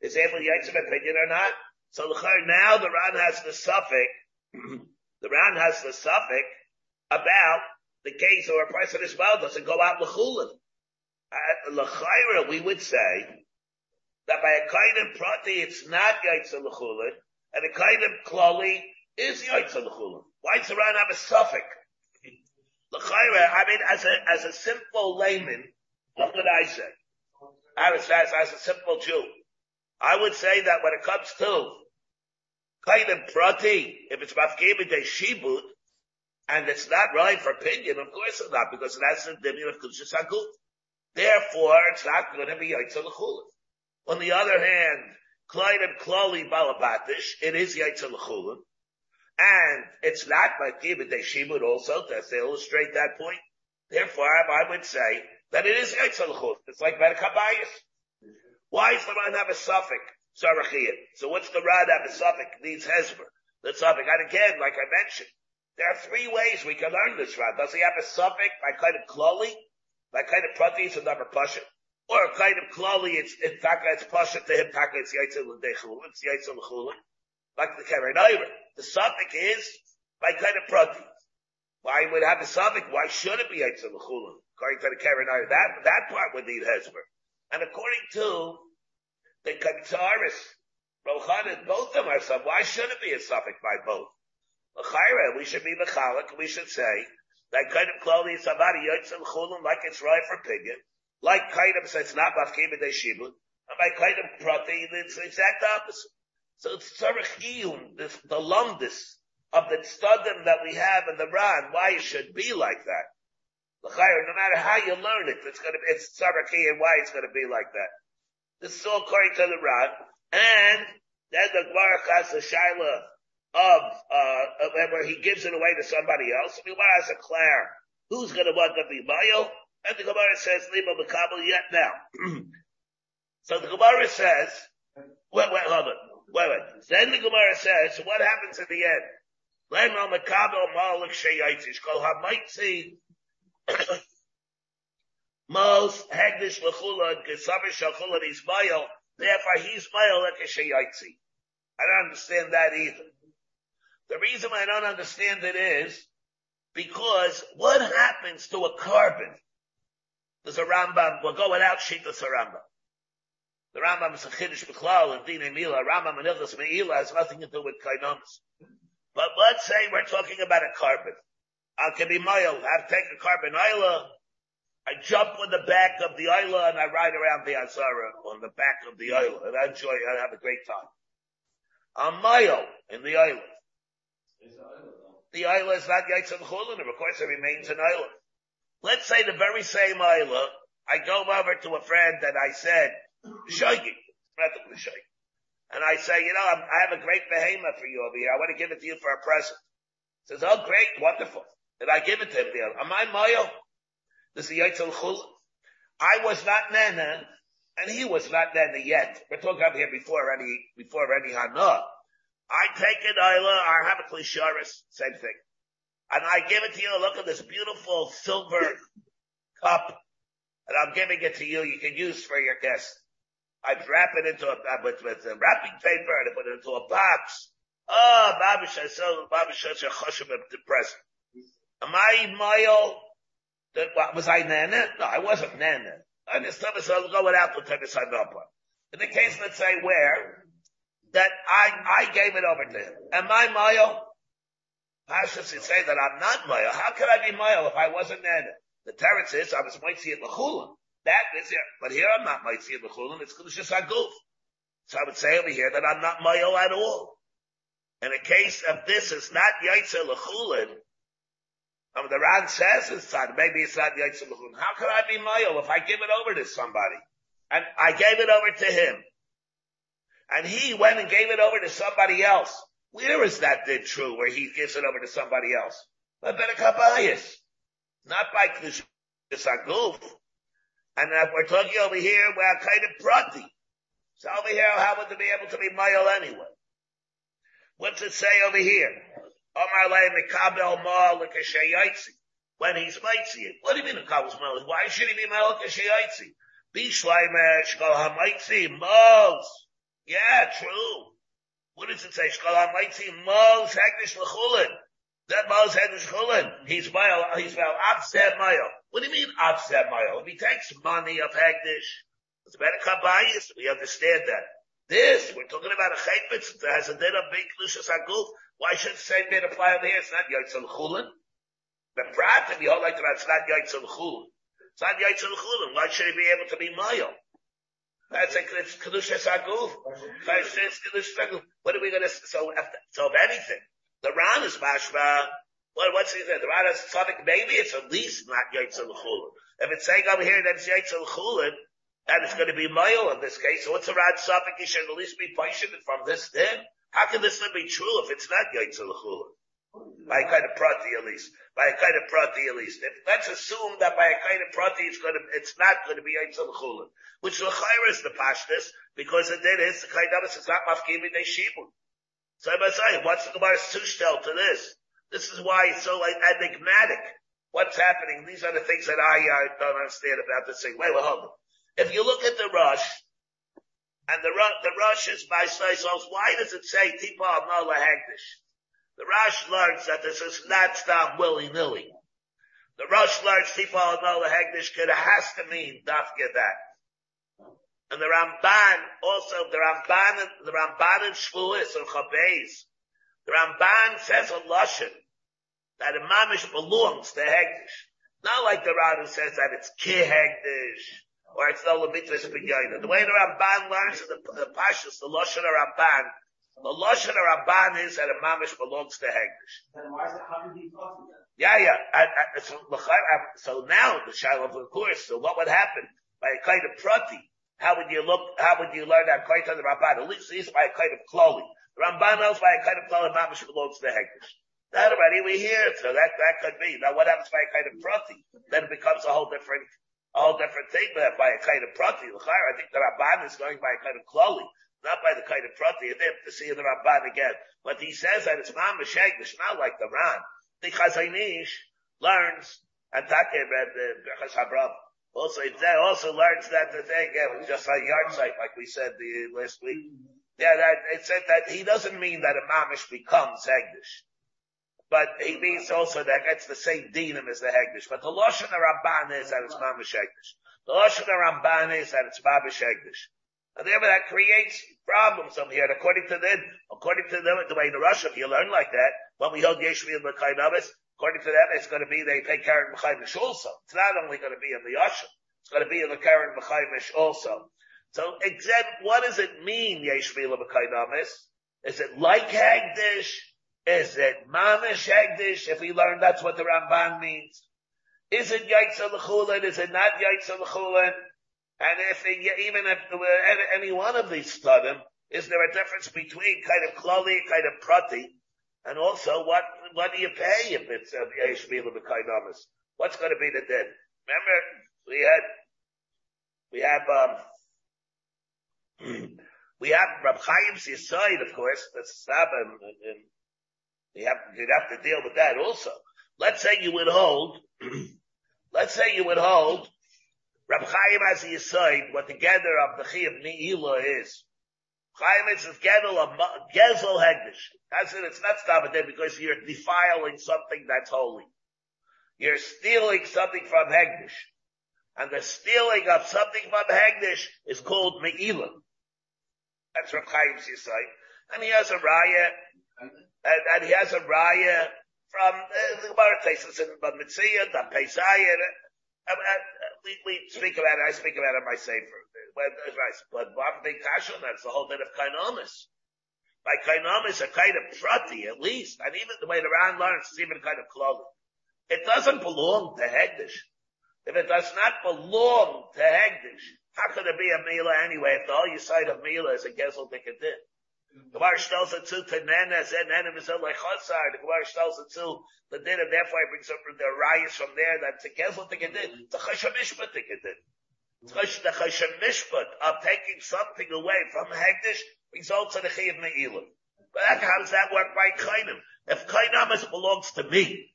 is able to some opinion or not. So now the Ran has the suffix, the Ran has the suffix about the case where a person as well doesn't go out l'chulin. Uh, l'chayra, we would say that by a of prati, it's not yaitza l'chulin, and a kind of klali is yaitza l'chulin. Why does the Ran have a suffix? I mean, as a, as a simple layman, what would I say? I as, as a simple Jew, I would say that when it comes to of prati, if it's mafkeba de shibut, and it's not right for opinion, of course it's not, because it has a dimyon of kushas Therefore, it's not going to be l'chulin. On the other hand, and Klali Balabatish, it is l'chulin. And it's not like Kibbut de Shibud also, to illustrate that point. Therefore, I would say that it is yaitza l'chulin. It's like Berkabayas. Why does the Ran have a suffix? So what's the Ran have a suffix? Needs Hezber. The suffix. And again, like I mentioned, there are three ways we can learn this Ran. Does he have a suffix by kind of Klali? By kind of Prati, it's another Pasha? Or kind of Klali, it's, in fact, it's Pasha to him, Taka, it's Yaitza l'dechulin, it's Yaitza l'chulin. Like the Keren The suffix is by kind of Prati. Why would have a suffix? Why should it be Yaitza l'chulin? According to the Keren That, that part would need Hezber. And according to the Kantaris, Rochanan, both of them are sub. Why should it be a suffix by both? L'chayra, we should be mechalik, we should say, that kind of clothing is somebody yotzim chulim, like it's right for pigin, like kind of says not bafkim de shibun, and by kind of prati, it's the exact opposite. So it's tzarech the, the lumdis of the studim that we have in the Ran, why it should be like that. No matter how you learn it, it's gonna be, it's tzarech and why it's gonna be like that. This is all according to the Ran, and then the Gemara has the shaila of, uh, where he gives it away to somebody else. We want to declare who's going to want to be Mayo, and the Gemara says, Lima Makabal yet now. so the Gemara says, wait, wait, hold on, wait, wait. Then the Gemara says, what happens at the end? Malik Mayo, therefore he's Mayo like a Sheyaitis. I don't understand that either. The reason I don't understand it is because what happens to a korban? There's a Rambam, we'll go without Shitas Rambam. The Rambam is a Chiddush B'chlal and Dina Mila. Rambam and Ildas Me'ila has nothing to do with Kainomis. But let's say we're talking about a carpet. I can be mile. I take a korban isla. I jump on the back of the isla and I ride around the Azara on the back of the isla and I enjoy, I have a great time. A mile in the island. The isla is not Yitzhak Chulin, of course it remains an isla. Let's say the very same isla, I go over to a friend and I said, And I say, you know, I'm, i have a great behemoth for you over here. I want to give it to you for a present. He says, oh great, wonderful. Did I give it to him? Am I Mayo? This is Chulin. I was not Nana, and he was not Nana yet. We're talking up here before any, before any Hana. I take an Isla, I have a Klisharis, same thing. And I give it to you, look at this beautiful silver cup, and I'm giving it to you, you can use for your guest. I wrap it into a, with, with a wrapping paper and I put it into a box. Oh, Babish, I saw Babish a choshev depressed. Am I Mayo? That, was I Nana? No, I wasn't Nana. I never said, I'll go without the Tevis In the case, let's say where, that I, I gave it over to him. Am I Mayo? How should he say that I'm not Mayo? How could I be Mayo if I wasn't Nana? The teretz is I was Moitzi at L'chulim. That is it. But here I'm not Moitzi at L'chulim. It's Kedushas Aguf. So I would say over here that I'm not Mayo at all. In a case of this, it's not Yaitza L'chulim. I mean, the Ran says it's not, maybe it's not Yaitza L'chulim. How could I be Mayo if I give it over to somebody? And I gave it over to him and he went and gave it over to somebody else. Where is that did true where he gives it over to somebody else? By Benakabayas. Not by Kisaguf. And uh, we're talking over here, we're kind of prati. So over here, how would it be able to be male anyway? What's it say over here? When he's mitzi. What do you mean Kabbal's Malik? Why should he be Malik Shayaitzi? Be Shleimesh, go Hamaitzi, Mos. Yeah, true. What does it say? Shkolam Leitzi Mos Hegdish L'chulin. That Mos Hegdish L'chulin. He's mile, he's mile, Avseh mile. What do you mean Avseh mile? If he takes money of Hegdish, it's better kabayis. We understand that. This, we're talking about a chaypitz that has a din of big klushas aguf. Why should the same din apply over here? It's not Yitzhak Chulin. The prat, if you hold like that, it's not Yitzhak Chulin. It's not Yitzhak Chulin. Why should he be able to be mile? That's a it's kedushas aguf. What are we going to? So, so if anything, the Ran is mashma. What, what's he saying? The is tzaddik. Maybe it's at least not Yitzhak Chulin. If it's saying over here that it's Yitzhak Chulin, and it's going to be mile in this case. So what's a Ran suffix? He should at least be patient from this din. How can this not be true if it's not Yitzhak Chulin? By a kind of prati at least. By a kind of prati at least. If, let's assume that by a kind of prati it's going to, it's not going to be Yitzhak Chulin. Which l'chayr is the pashtus, because it did is, the kind of it's not mafkim in shibun. So I'm saying, what's the Gemara's tushtel to this? This is why it's so like, enigmatic. What's happening? These are the things that I uh, don't understand about this thing. Wait, well, hold on. If you look at the rush, and the, the rush is by Saisos, why does it say Tipa Amala Hagdish? The Rush learns that this is not stop willy-nilly. The Rush learns Tipa Amala Hagdish could has to mean Dafka that. And the Ramban also, the Ramban, the Ramban in Shvulis or Chabeis, the Ramban says a Lashon that a mamish belongs to Hegdish. Not like the Rambam says that it's Ki Hegdish or it's no lemitzvah b'yoyna. The way the Ramban learns the, the Pashas, the Lashon Ramban, the Lashon Ramban is that a mamish belongs to Hegdish. Then why is it, how did he talk to them? Yeah, yeah. And, and, so, um, so now the Shiloh, of course, so what would happen? By a kind of prati, how would you look, how would you learn that quite on the Ramban? At least, by a kind of. The Ramban knows by a kind of kloli, mamish belongs to Hegdish. That already we hear so that, that could be. Now what happens by a kind of prati? Then it becomes a whole different, a whole different thing, but by a kind of prati. I think the Ramban is going by a kind of kloli, not by the kind of prati. And have to see the Ramban again. But he says that it's mamish Hegdish, not like the Ran. The Chazon Ish learns, and Take read the Berchas Habrav. Also, they also learns that the thing, yeah, just a yard site, like we said the last week. Yeah, that, it said that he doesn't mean that a mamish becomes Hegdish. But he means also that gets the same dinam as the Hegdish. But the Lashon Ramban is that it's mamish Hegdish. The Lashon Ramban is that it's mamish Hegdish. And therefore that creates problems over here. And according to them, according to them, the way in Russia, if you learn like that, when we hold Yeshvi and Mekhainavis, according to them, it's going to be they take Karen Mekhaimish also. It's not only going to be in the Yasha, it's going to be in the Karen Mekhaimish also. So, exact, what does it mean, Yeshvi and Mekhainavis? Is it like Hagdish? Is it Mamish Hagdish? If we learn that's what the Ramban means. Is it Yaitza L'chulin? Is it not Yaitza L'chulin? And if even if any one of these studim, is there a difference between kind of klali, kind of prati, and also what what do you pay if it's a yeshvila b'kainamis? What's going to be the din? Remember, we had we have um, we have Rab Chaim's Yisoid, of course, the and you have you'd have to deal with that also. Let's say you would hold, let's say you would hold Rab Chaim has a yisoid, what the gather of the Chi of Ni'ila is. Chaim is a gather of Gezel Hegdish. That's it, it's not stopping there because you're defiling something that's holy. You're stealing something from Hegdish. And the stealing of something from Hegdish is called Me'ilah. That's Rab Chaim's yisoid. And he has a raya, and, and he has a raya from uh, the Gemara takes in Mitzvah, the Pesayah, we, we speak about it, I speak about it in my Sefer. But Kasha, that's the whole bit of Kainomis. By Kainomis, a kind of prati, at least, and even the way the Ran learns, it's even kind of clothing. It doesn't belong to Hegdish. If it does not belong to Hegdish, how could it be a Mila anyway if the whole side of Mila is a Gezel Dikadin? The Gemara tells it to Nana, said Nana like Chosar. The Gemara tells it to the din, and therefore he brings up the rayas from there that to cancel to get in. It's a chashamishpat to get in. The chashamishpat of taking something away from Hegdish results in a chiyav me'ilim. But how does that work by kainim? If kainamas belongs to me,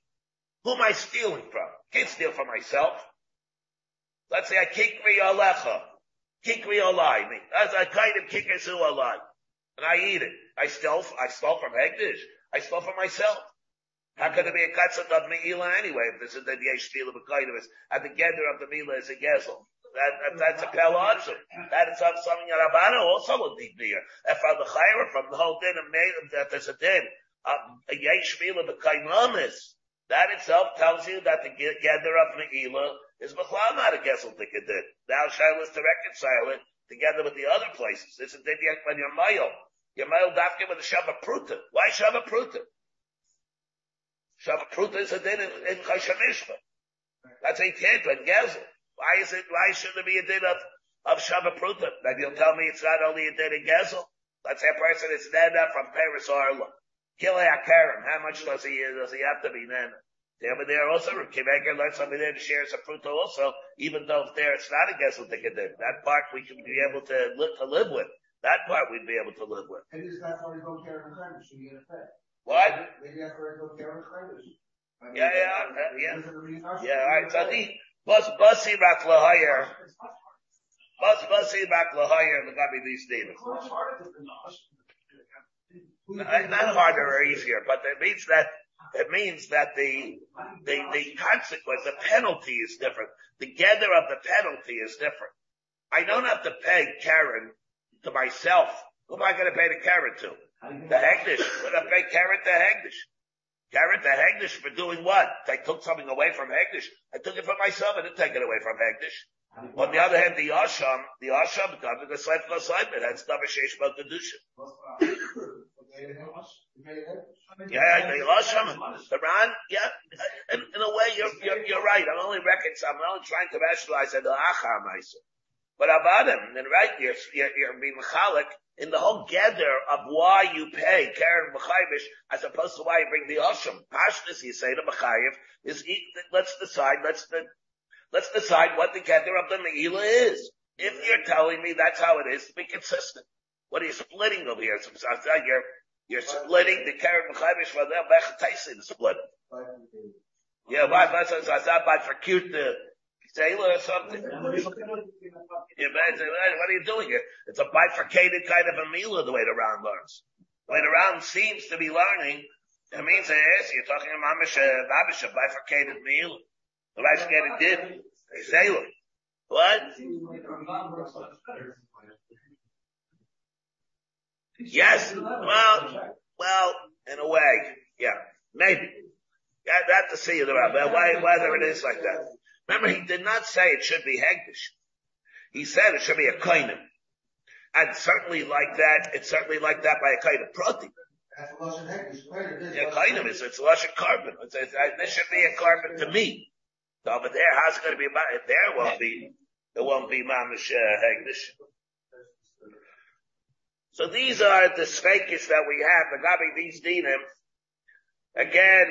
who am I stealing from? Can't steal from myself. Let's say I kikri alecha. Kikri olai me. As I kind of kikri su olai. And I eat it. I stole, I stole from Hegdish. I stole from myself. How could it be a katzat of Me'ila anyway? If this is the Yesh Tila B'Kaidavis, and the gather of the Me'ila is a Gezel. That, that, that's a Pel also. That is something Rabbana also will be near. If from the Chayra, from the whole din of Me'ila, that there's a din, a Yesh Me'ila B'Kaidamis, that itself tells you that the gather of Me'ila is B'chlal not a Gezel Tika din. Now Shail is to reconcile it together with the other places. This is din when you're. You're Mayel Dafke with the Shabbat Pruta. Why Shabbat Pruta? Shavapruta is a din in, in Chashanishma. That's a Kedra in Gezel. Why is it, why should there be a din of, of Shavapruta? Then you'll tell me it's not only a din in Gezel. Let's say a person is Nana from Paris or Arla. Kilei Akarim. How much does he, does he have to be Nana? Over there also, Kiveker learns something there to share Sapruta also, even though if there it's not a Gezel Tikkadin. That part we should be able to live, to live with. That part we'd be able to live with. And is that why you don't care time, so you get? What? Maybe that's why you don't care for time. Yeah, yeah, yeah. Yeah, alright, so the, bus, busi rak lahayer, bus, busi rak lahayer, legabi these demons. Not harder or easier, but it means that, it means that the, the, the consequence, the penalty is different. The gather of the penalty is different. I don't have to pay Karen to myself. Who am I going to pay the carrot to? The Hegdish. I'm going to pay carrot to Hegdish. Karen to Hegdish for doing what? I took something away from Hegdish. I took it for myself. I didn't take it away from Hegdish. On the other hand, the Asham, the Asham, the the Seif Lasaibit, had stuff a Sheish Kedusha. Yeah, the Asham, the Ran, yeah, in, in a way, you're, you're, you're right. I'm only reconciling, I'm only trying to rationalize that the Acham, I said. But about him, then right, you're, you're, you're being mechalik in the whole gather of why you pay Karen Mechayivish as opposed to why you bring the Asham. Pashtus, you say to Mechayiv, is, let's decide, let's, let's decide what the gather of the Me'ila is. If you're telling me that's how it is, be consistent. What are you splitting over here? You're, you're splitting the Karen Mechayivish for the split. Yeah, why, by for cute, the, Taylor or something. You imagine, what are you doing here? It's a bifurcated kind of a meal the way the Ran learns. The way the Ran seems to be learning, it means yes, you're talking about mamish, a bifurcated meal. The bifurcated did. Taylor. What? Yes. Well, well, in a way, yeah, maybe. Yeah, that to see the rabbi, why, whether it is like that. Remember, he did not say it should be Hegdish. He said it should be a kainim. And certainly like that, it's certainly like that by a kind of proti. Yeah, kainim is, it's a lush korban. It's, it's, this should be a korban to me. So over there, how's it going to be, if there won't be, it won't be mamish uh, Hegdish. So these are the svekis that we have, the gabi these dinim. Again,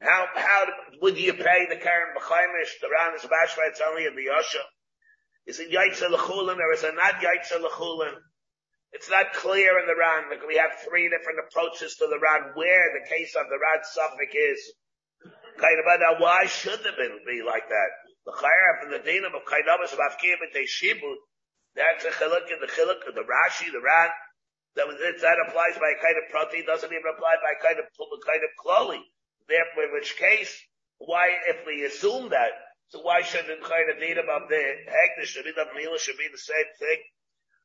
how, how would you pay the Karen B'chaimish, the Ran is Bashva, it's only in the Yasha? Is it Yaitza L'chulin or is it not Yaitza L'chulin? It's not clear in the Ran. Like we have three different approaches to the Ran where the case of the Ran suffix is. Now why should it be like that? The Chayar from the Dinam of Kainamas of Afkim and Teshibu, that's a chiluk in the chiluk of the Rashi, the Ran, that, that applies by a kind of proti, doesn't even apply by a kind of, a kind of kloli. Therefore, in which case, why, if we assume that, so why shouldn't kind of need about the Hagdish should be the Mila should be the same thing?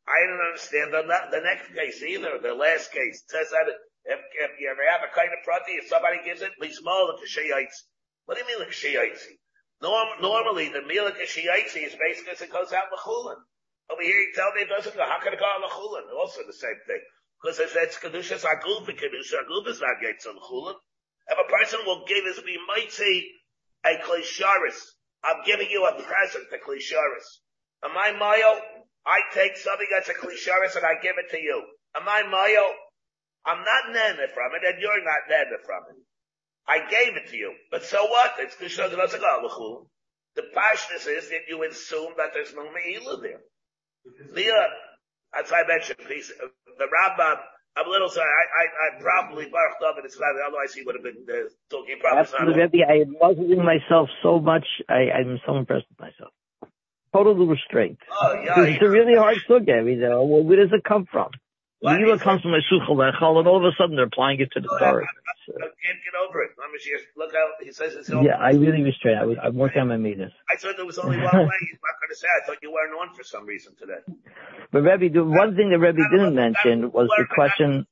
I don't understand the, the next case either, the last case. Says that if, if you ever have a kind of prati, if somebody gives it, the Kashayaitzi. What do you mean Kashayaitzi? Norm, normally the Mila Kashayaitzi is basically as it goes out Lachulin. Over here you tell me it doesn't go, how can it go out Lachulin? Also the same thing. Because if it's Kedushas Aguf, Kedusha Aguf is not Yaitz Lachulin. If a person will give his be mighty a klisharis, I'm giving you a present to klisharis. Am I mayo? I take something that's a klisharis and I give it to you. Am I mayo? I'm not nana from it and you're not nana from it. I gave it to you. But so what? It's klisharis The pashness is that you assume that there's no me'ilah there. The, as I mentioned, please, the Rambam I'm a little sorry. I, I, I probably Baruch David is glad. Otherwise, he would have been uh, talking probably. Absolutely, I am muzzling myself so much. I, I'm so impressed with myself. Total restraint. Oh yeah. It's a really hard look at me though. Well, where does it come from? What? Meila comes from Mesuchel Echal, and all of a sudden they're applying it to the I, Torah. I, can't get over it. Let me see. Look how he says it's all. Yeah, I really was straight. I was, I'm working on my meters. I thought there was only one way. He's not going to say. I thought you weren't on for some reason today. But Rebbe, the one thing that Rebbe didn't mention was the question.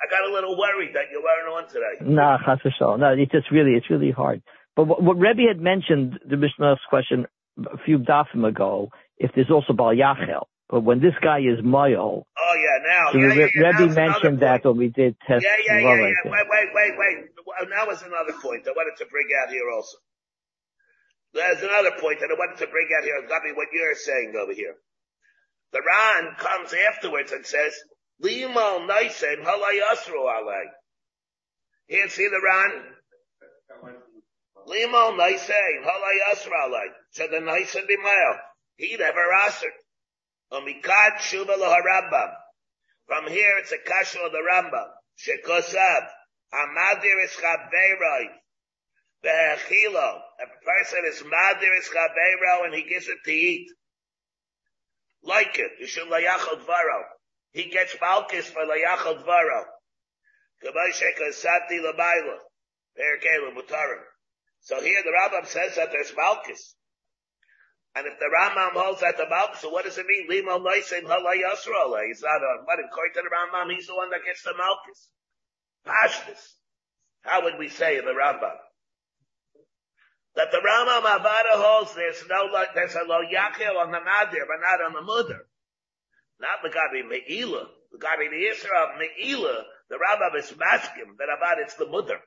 I got a little worried that you weren't on today. Nah, chas. No, it's just really, it's really hard. But what, what Rebbe had mentioned, the Mishnah's question a few dafim ago, if there's also Bal Yachel. But when this guy is Moyol, Oh yeah, now so yeah, yeah, Re- yeah, Rebbe mentioned that when we did test Yeah, yeah, yeah, yeah. Wait, wait, wait, wait. Now was another point I wanted to bring out here also. There's another point that I wanted to bring out here. Gabi, what you're saying over here. The Ran comes afterwards and says, Limal Naisen Halayasru alay. Here, see the Ran? Limal Naisen Halayasru alay. So the Naisen Bimael. He never answered. From here it's a kasha of the Rambam. Shekosav. Amadir is chabeiroi. Behechilo. A person is madir is chabeiro and he gives it to eat. Like it. You should layachal dvaro. He gets malchus for layachal dvaro. Kabay shekosati labayla. Perkele mutarim. So here the Rambam says that there's malchus. And if the Rambam holds that the Malchus, so what does it mean? Limo Noisim Hala. He's not a, what, according to the Rambam, he's the one that gets the Malchus. Pashtus. How would we say in the Rambam? That the Rambam Avada holds there's no, like, there's a lo yachil on the Nadir, but not on the Mudr. Not the Me'ila. The Gabi the Israel Me'ila, the Rambam is masking that Avad it's the Mudr.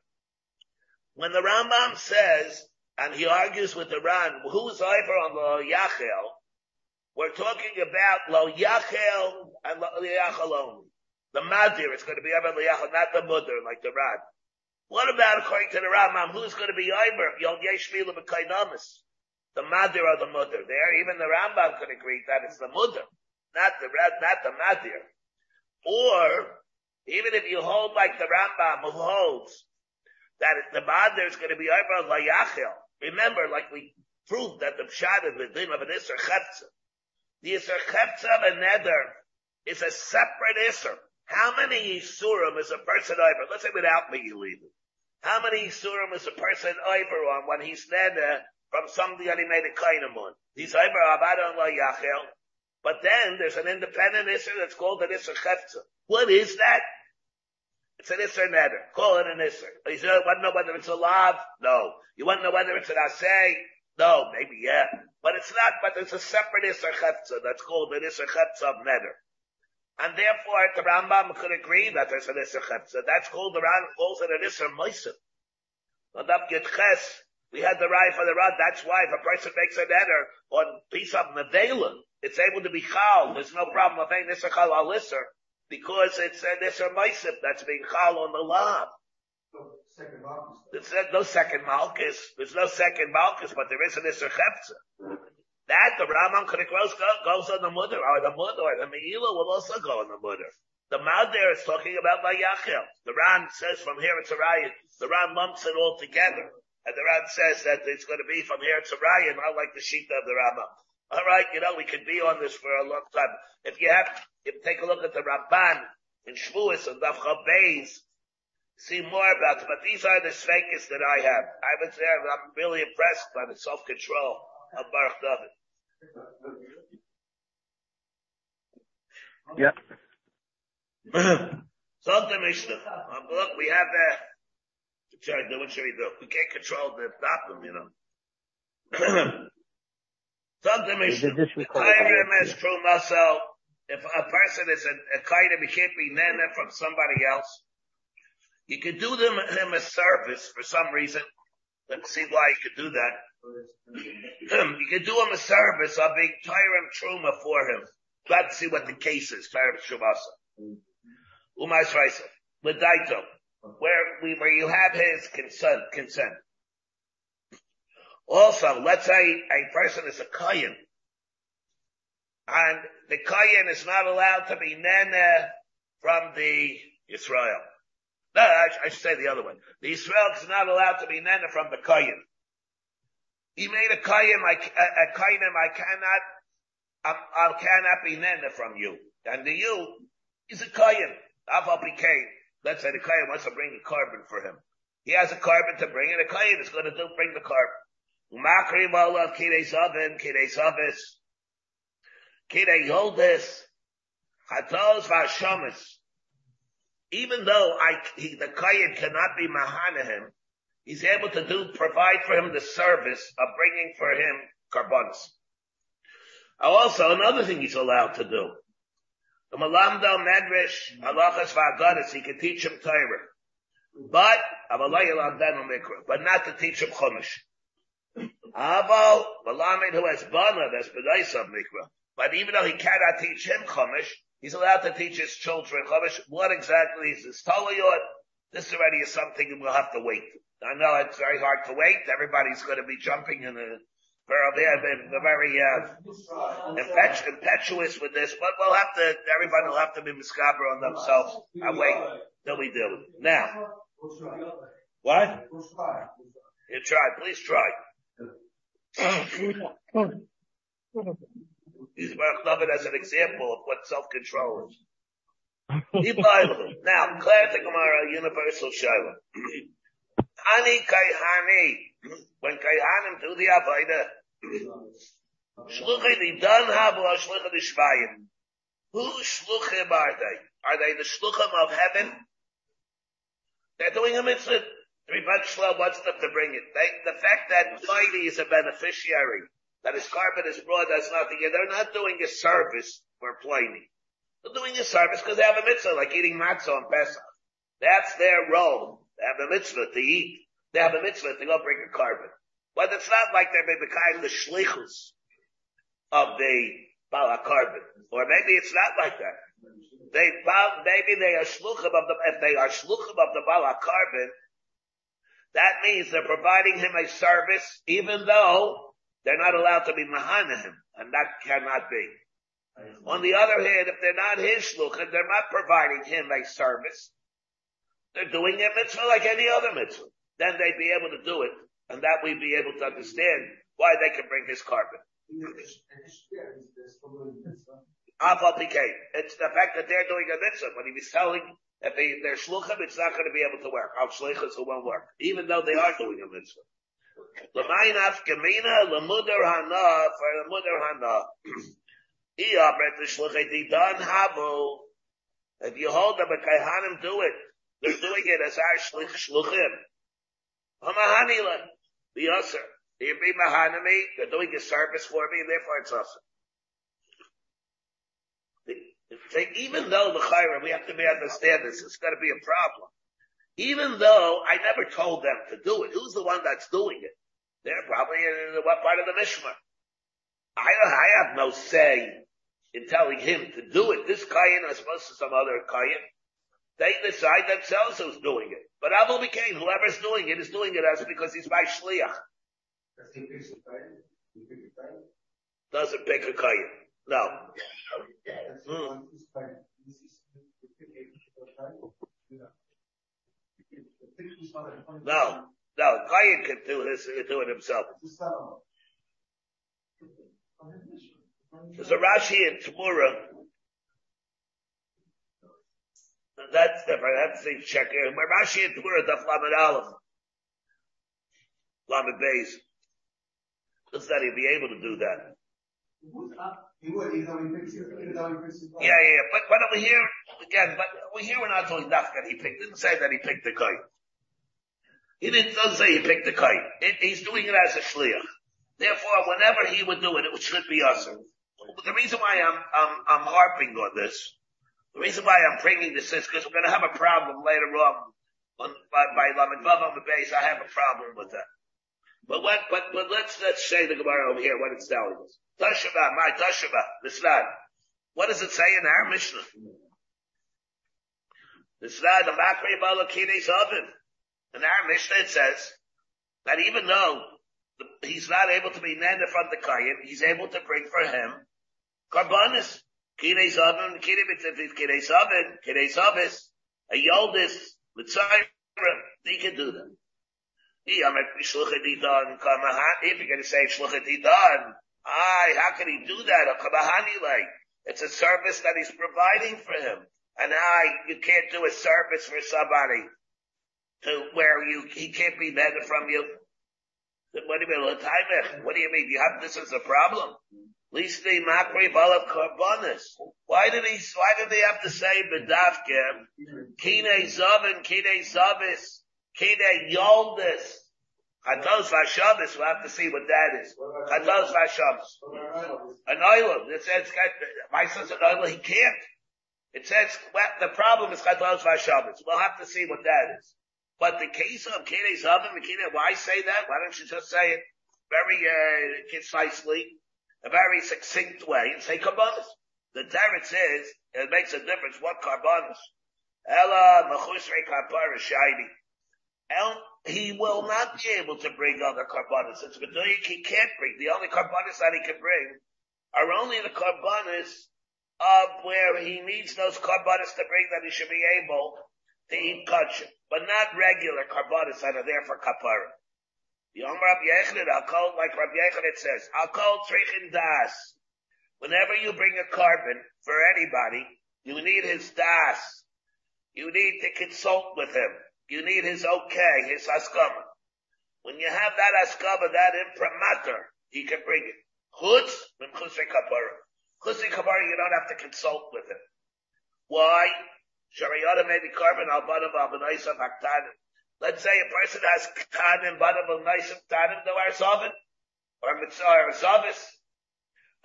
When the Rambam says, and he argues with the Ran, who's over on lo yachil, we're talking about lo yachil and lo yachil only. The Madir is going to be over lo yachil, not the Mudr, like the Ran. What about according to the Rambam? Who's going to be Iber? Yom Yeshmila B'Kainamis. The Madir or the Mudr. There, even the Rambam could agree that it's the Mudr, not the not the Madir. Or, even if you hold like the Rambam who holds that the Madir is going to be Iber Layachil. Remember, like we proved that the Pshat is the din of an Isser Chepza. The Isser Chepza of a Nether is a separate Isser. How many Yisurim is a person over? Let's say without me, you leave it. How many Yisurim is a person over on when he's Neder from somebody that he made a kainim on? He's over Abadon La Yachel. But then there's an independent Isser that's called an Isser Chefza. What is that? It's an Isser Neder. Call it an Isser. Oh, you say, oh, want to know whether it's a Lav? No. You want to know whether it's an Asay? No. Maybe yeah. But it's not, but it's a separate Isser Chefza that's called an Isser Chefza of Neder. And therefore, the Rambam could agree that there's an Isser Chepsa. That's called, the Rambam calls it an Isser Moisim. Nadab Git Ches, we had the right for the Ran. That's why if a person makes an eder on piece of Nevela, it's able to be Chal. There's no problem of saying Isser Chal al Isser, because it's an Isser Moisim that's being Chal on the Lab. There's no second Malchus. There's no second Malchus, but there is an Isser Chepsa. That the Rambam could goes, goes on the mother, or the mother, or the Meila will also go on the mother. The Mad there is talking about Layachel. The Ran says from here it's a riot. The Ran lumps it all together. And the Ran says that it's going to be from here to riot, not like the sheet of the Rambam. Alright, you know, we could be on this for a long time. If you have, if you take a look at the Ramban in Shvuas and Daf Beis, see more about it. But these are the svekis that I have. I was there, I'm really impressed by the self-control of Baruch David. Yep. So the Mishnah. Um, look, we have the. Sorry, what should we do? We can't control the Dapim, you know. If a person is a, a kaidim, he can't be nana from somebody else. You could do them him a service for some reason. Let's see why you could do that. you could do him a service of being Tyram Truma for him. Glad to see what the case is, Tyram Trumasa. Umay. Ledaito. Where we, where you have his consent, consent. Also, let's say a person is a Kayan. And the Kayan is not allowed to be Nene from the Israel. No, I, I should say the other one. The Israel is not allowed to be Nene from the Kayan. He made a I, a, Kayanim, I cannot, I, I cannot be Nene from you. And the you, is a Kayan. Aval became, let's say the Kayan wants to bring a korban for him. He has a korban to bring, and a Kayan is going to do, bring the korban. Umakri Malav Kidei Zavin, Kidei Zavis, Kidei Yoldis. Even though I, he, the Kayan cannot be Mahana him, he's able to do, provide for him the service of bringing for him carbonis. Also, another thing he's allowed to do. The Malamdo Medrash, Halachas Va'agadas, he can teach him Torah. But, but not to teach him Chumash. Aval, Malamed who has Bana, that's B'nais of Mikra. But even though he cannot teach him Chumash, he's allowed to teach his children Chumash. What exactly is this Talayot? This already is something we'll have to wait. I know it's very hard to wait. Everybody's going to be jumping in a, they're, very, uh, impetu- impetuous with this, but we'll have to, everybody will have to be miscaber on themselves. I wait till we do. Now, what? You try, please try. He's love it as an example of what self-control is. now, Claire the Gemara, universal Shiloh. Hani Kaihani. When Kaihanim do the Avodah, Shluchim the Dan Habu Shluchim the Shvayim. Who Shluchim are they? Are they the Shluchim of heaven? They're doing a mitzvah. Rebbe wants them to bring it. They, the fact that Pliny is a beneficiary, that his korban is brought as nothing, they're not doing a service for Pliny. They're doing a service because they have a mitzvah, like eating matzah on Pesach. That's their role. They have a mitzvah to eat. They have a mitzvah to go bring a korban. But it's not like they're maybe kind of the shlichus of the balakarbon. Or maybe it's not like that. They, maybe they are shluchim of the, if they are shluchim of the balakarbon, that means they're providing him a service, even though they're not allowed to be mahana him, and that cannot be. On the other hand, if they're not his shluchim, they're not providing him a service. They're doing a mitzvah like any other mitzvah. Then they'd be able to do it, and that we'd be able to understand why they can bring his korban. It's the fact that they're doing a mitzvah. When he was telling if they, they're shluchim, it's not going to be able to work. Al shlichus, it won't work. Even though they are doing a mitzvah. L'mayin afkamina, l'mudar hana, for l'mudar hana. Iyabret l'shlucheti dan havu. If you hold them, a kaihanim do it. They're doing it as our shlich shluchim. Hamahanila. The usher. You be mahanami, they're doing a service for me, therefore it's usher. Even though the chayra, we have to be understand this, it's going to be a problem. Even though I never told them to do it, who's the one that's doing it? They're probably in what part of the Mishmar. I, I have no say in telling him to do it. This kayan is supposed to some other kayan. They decide themselves who's doing it. But Abu became whoever's doing it is doing it as because he's by shliach. Doesn't pick a kayan. No. Hmm. No, no, Kayan can do this, do it himself. There's a Rashi in Tamura. That's different. That's the check here. My Rashi in Tamura, Daf Lamed Aleph. Lamed Beis. Does that he be able to do that? Yeah, yeah, but but over here again, but over here we're not doing that. He picked. Didn't say that he picked the kite. He didn't doesn't say he picked the. It, he's doing it as a shliach. Therefore, whenever he would do it, it should be us. The reason why I'm I'm I'm harping on this, the reason why I'm bringing this is because we're going to have a problem later on. on by by Lamed Vav on the base, I have a problem with that. But what? But but let's let's say the Gemara over here what it's telling us. Tashaba, my Tashaba, Misrad. What does it say in our Mishnah? Misrad, the Makri Balakides oven. In our Mishnah it says that even though he's not able to be nanda from the Kayan, he's able to bring for him Karbanis. Kides oven, Kides oven, Kides ovis, a Yoldis, Mitzayra, he can do that. If you're going to say Shluchadidan, Aye, how can he do that? A kabahani like it's a service that he's providing for him. and I, you can't do a service for somebody to where you, he can't be better from you. What do you mean? What do you mean? You have, this is a problem. The makri balav karbonis. Why did he, why did they have to say bedavke? Kine zavin, kine zavis, kine yoldis. Chatos v'Shabbos, we'll have to see what that is. Chatos v'Shabbos. An island. It says, my son's an island, he can't. It says, well, the problem is Chatos v'Shabbos. We'll have to see what that is. But the case of Zavim, Kine, why say that? Why don't you just say it very, uh, concisely, a very succinct way and say Karbonis? The teretz is, it makes a difference what Karbonis. Ella Mechusrei Kapara Shaidi. He will not be able to bring other Karbonis. It's Gedoyik he can't bring. The only Karbonis that he can bring are only the Karbonis of where he needs those Karbonis to bring that he should be able to eat kosher, but not regular karbonis that are there for kapara. Yom Rabbi Yechid, call, like Rabbi Yechid it says, call trichin das. Whenever you bring a korban for anybody, you need his das. You need to consult with him. You need his okay, his askama. When you have that askama, that imprimatur, he can bring it. Chutz, from chusri kapara. Kapara, you don't have to consult with him. Why? Shariyata may be korban al banav al b'naisav haktanim. Let's say a person has ktanim banav al naisav ktanim no arsavin, or mitzvah or zavis,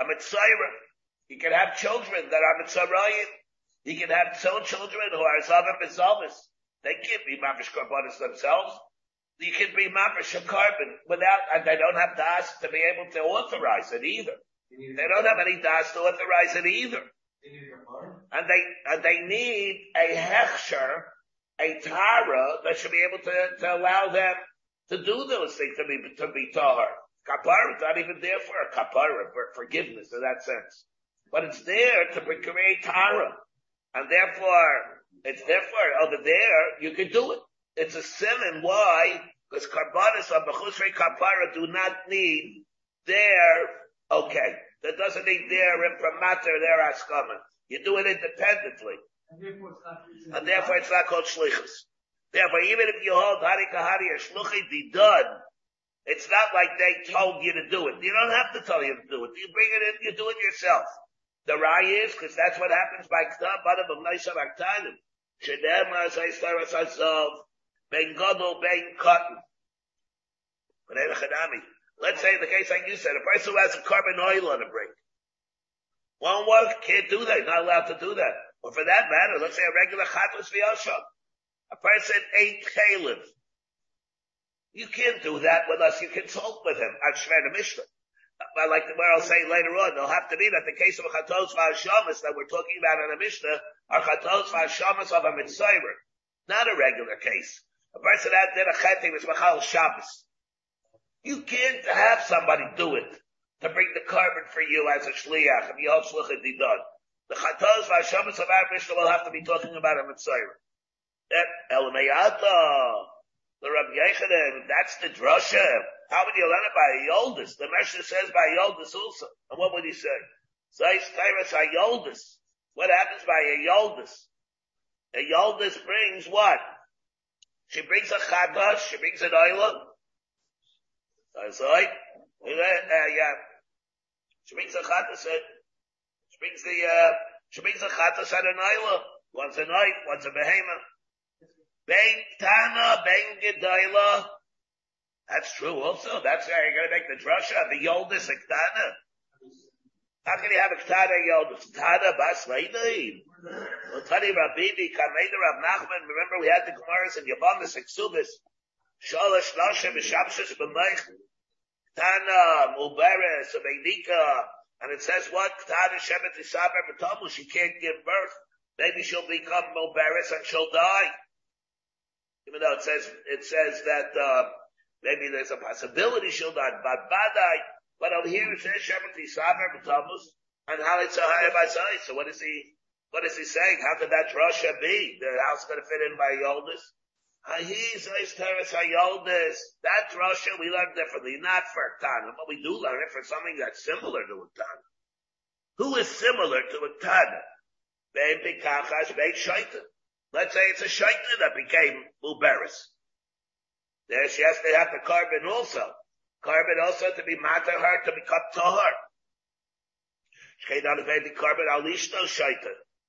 a mitzvah. He can have children that are mitzvahayim. He can have some children who are zavim mitzvavis. They can't be mamish karbonis themselves. You can be mamish a korban without, and they don't have das to be able to authorize it either. They don't have any das to authorize it either and they and they need a hechsher, a tara that should be able to, to allow them to do those things to be to be tahar. Kapara is not even there for a kapara for forgiveness in that sense, but it's there to create tara, and therefore it's therefore over there you can do it. It's a simon. Why? Because karbanis of uh, bechusrei kapara do not need their okay. That doesn't need their imprimatur, their askama. You do it independently. And therefore it's not called shlichus. Therefore, even if you hold hari kahari or shluchi done, it's not like they told you to do it. You don't have to tell you to do it. You bring it in, you do it yourself. The rai is, because that's what happens by k'tab, badam of. Shedem as I start as I solve, ben gadol, ben cotton. Let's say the case like you said, a person who has a korban oil on a brink. Won't work, can't do that, not allowed to do that. Or for that matter, let's say a regular chatos v'yasham. A person ate kalev. You can't do that unless you consult with him. At Shver Mishnah. But like where I'll say later on, it'll have to be that the case of a chatos v'ashamas that we're talking about in a Mishnah are chatos v'ashamas of a mitzvah, not a regular case. A person that did a chetim is machal Shabbos. You can't have somebody do it to bring the korban for you as a shliach, and you. The chatos v'ashamas of our Mishnah will have to be talking about a mitzvah. That Elamayata, the Rabbi Yechanan, that's the drasha. How would you learn it by yoldis? The Mishnah says by yoldis also. And what would he say? Zayis tyrus a yoldis. What happens by a yoldis? A yoldis brings what? She brings a chadash, she brings an island. That's right. Uh, yeah. She brings a chatas at, she brings the, uh, she brings a chatas at an isla. Once a night, once a behemoth. Ben Tana, Ben Gedayla. That's true also. That's how you're going to make the drasha, the Yoldis Iktana. How can you have a Ktana Yoldis? Ktana Bas Leidin. Well, Tani Rabibi, Kameda Rav Nachman, remember we had the Gemaras in Yavamas and Ksubis. Shalosh Lashem, Shamshus, B'meich. Tana, Muberes, Avedika, and it says what? Tana Shemet Isaber B'tomu, she can't give birth. Maybe she'll become Muberes and she'll die. Even though it says, it says that, uh, maybe there's a possibility she'll die, but Badai, but over here it says Shemet Isaber B'tomu, and how it's a high by side. So what is he, what is he saying? How could that Russia be? The house going to fit in by Yoldis? Ah he says Teresa Yoldis. That Russia we learn differently, not for a Tana, but we do learn it for something that's similar to a Tana. Who is similar to a Tana? Vein bikachash vein shaita. Let's say it's a shaita that became muberis. There she has to have the korban also. Korban also to be matter her to become tahar.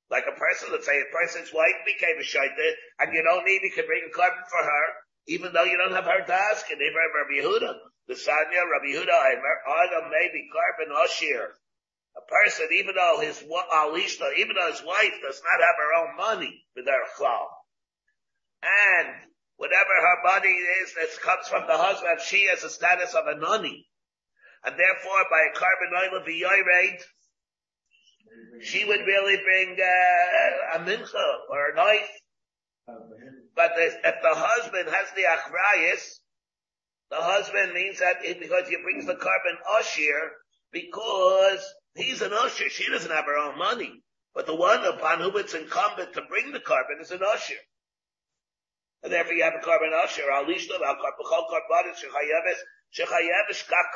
Like a person, let's say a person's wife became a shaita, and you don't need, you can bring a korban for her, even though you don't have her to ask. and even Rabbi Yehuda, the Sanya, Rabbi Yehuda, Adam may be korban Oshir. A person, even though his alishna, even though his wife does not have her own money, with her chlal, and whatever her money is that comes from the husband, she has the status of a nani. And therefore, by a korban oil of rate, she would really bring uh, a mincha or a knife. But if the husband has the achrayas, the husband means that it, because he brings the korban ashir, because he's an ashir, she doesn't have her own money. But the one upon whom it's incumbent to bring the korban is an ashir. And therefore you have a korban ashir, al lishlav, al karbachol karbanis, shechayeves, shechayeves kak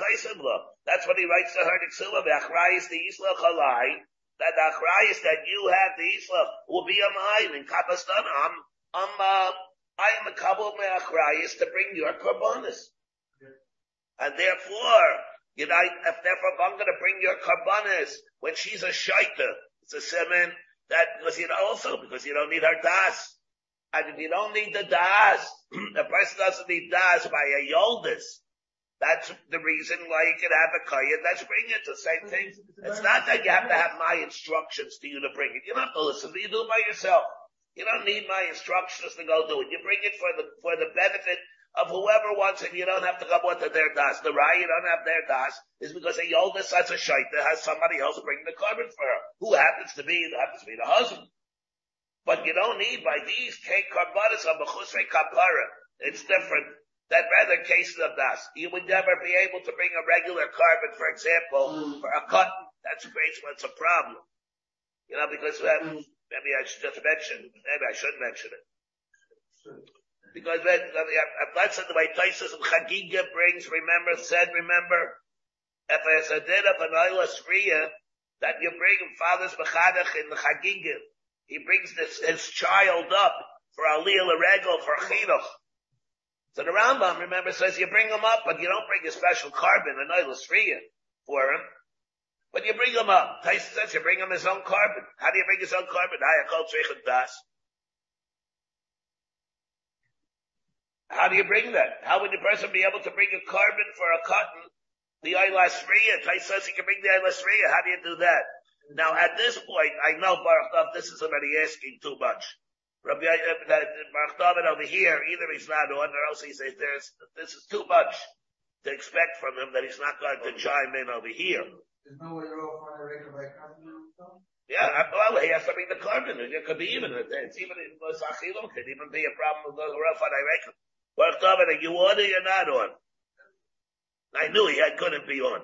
That's what he writes to her, Nixila, v'achrayis the isla chalai, that the achrayis that you have the isla will be on mine in Kabastan. I'm, I'm, uh, I am a couple of my achrayis to bring your karbanis. And therefore, you know, if therefore if I'm going to bring your karbanis when she's a shaita, it's a semen that because you know also because you don't need her das. And if you don't need the das, the person doesn't need das by a yoldis. That's the reason why you can have a kaya that's bring it. The same thing. It's not that you have to have my instructions to you to bring it. You don't have to listen. You do it by yourself. You don't need my instructions to go do it. You bring it for the for the benefit of whoever wants it. You don't have to come with their das. The rye you don't have their das is because a yoldis such a shaita has somebody else bring the korban for her, who happens to be happens to be the husband. But you don't need by these cake karbanis of a kapara. It's different that rather cases of das. You would never be able to bring a regular korban, for example, mm. for a katan. That's great when it's a problem. You know, because uh, mm. maybe I should just mention, maybe I should mention it. Because when, uh, that's the way Tosfos and Chagiga brings, remember, said, remember, if there's a din of an Oilas that you bring father's Mechadach in the Chagiga, he brings this, his child up for Aliyah Regel, for Chinuch. So the Rambam, remember, says you bring him up, but you don't bring a special korban, an oilus for him. But you bring him up. Tosfos says you bring him his own korban. How do you bring his own korban? How do you bring that? How would the person be able to bring a korban for a katan? The Riyah. Tosfos says he can bring the eyelash How do you do that? Now at this point, I know Baruch this is already asking too much. Rabbi uh, Baruch David over here, either he's not on or else he says there's, this is too much to expect from him that he's not going to chime in over here. There's no way you're off on a regular by yeah, well, he has to be the korban. It could be even, it's even, Sachilum could even be a problem with the Rafa Direction. Baruch David, are you on or you're not on? I knew he had, couldn't be on.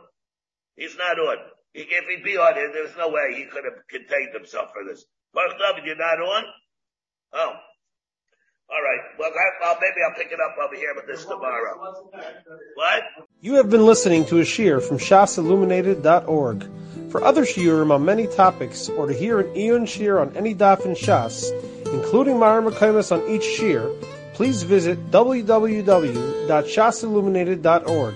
He's not on. If he'd be on, it, there's no way he could have contained himself for this. Baruch David, you're not on? Oh. All right. Well, I, maybe I'll pick it up over here with this tomorrow. What? You have been listening to a shiur from shasilluminated.org. For other shiurim on many topics, or to hear an iyun shiur on any daf in Shas, including Mareh Mekomos on each shiur, please visit www.shasilluminated.org.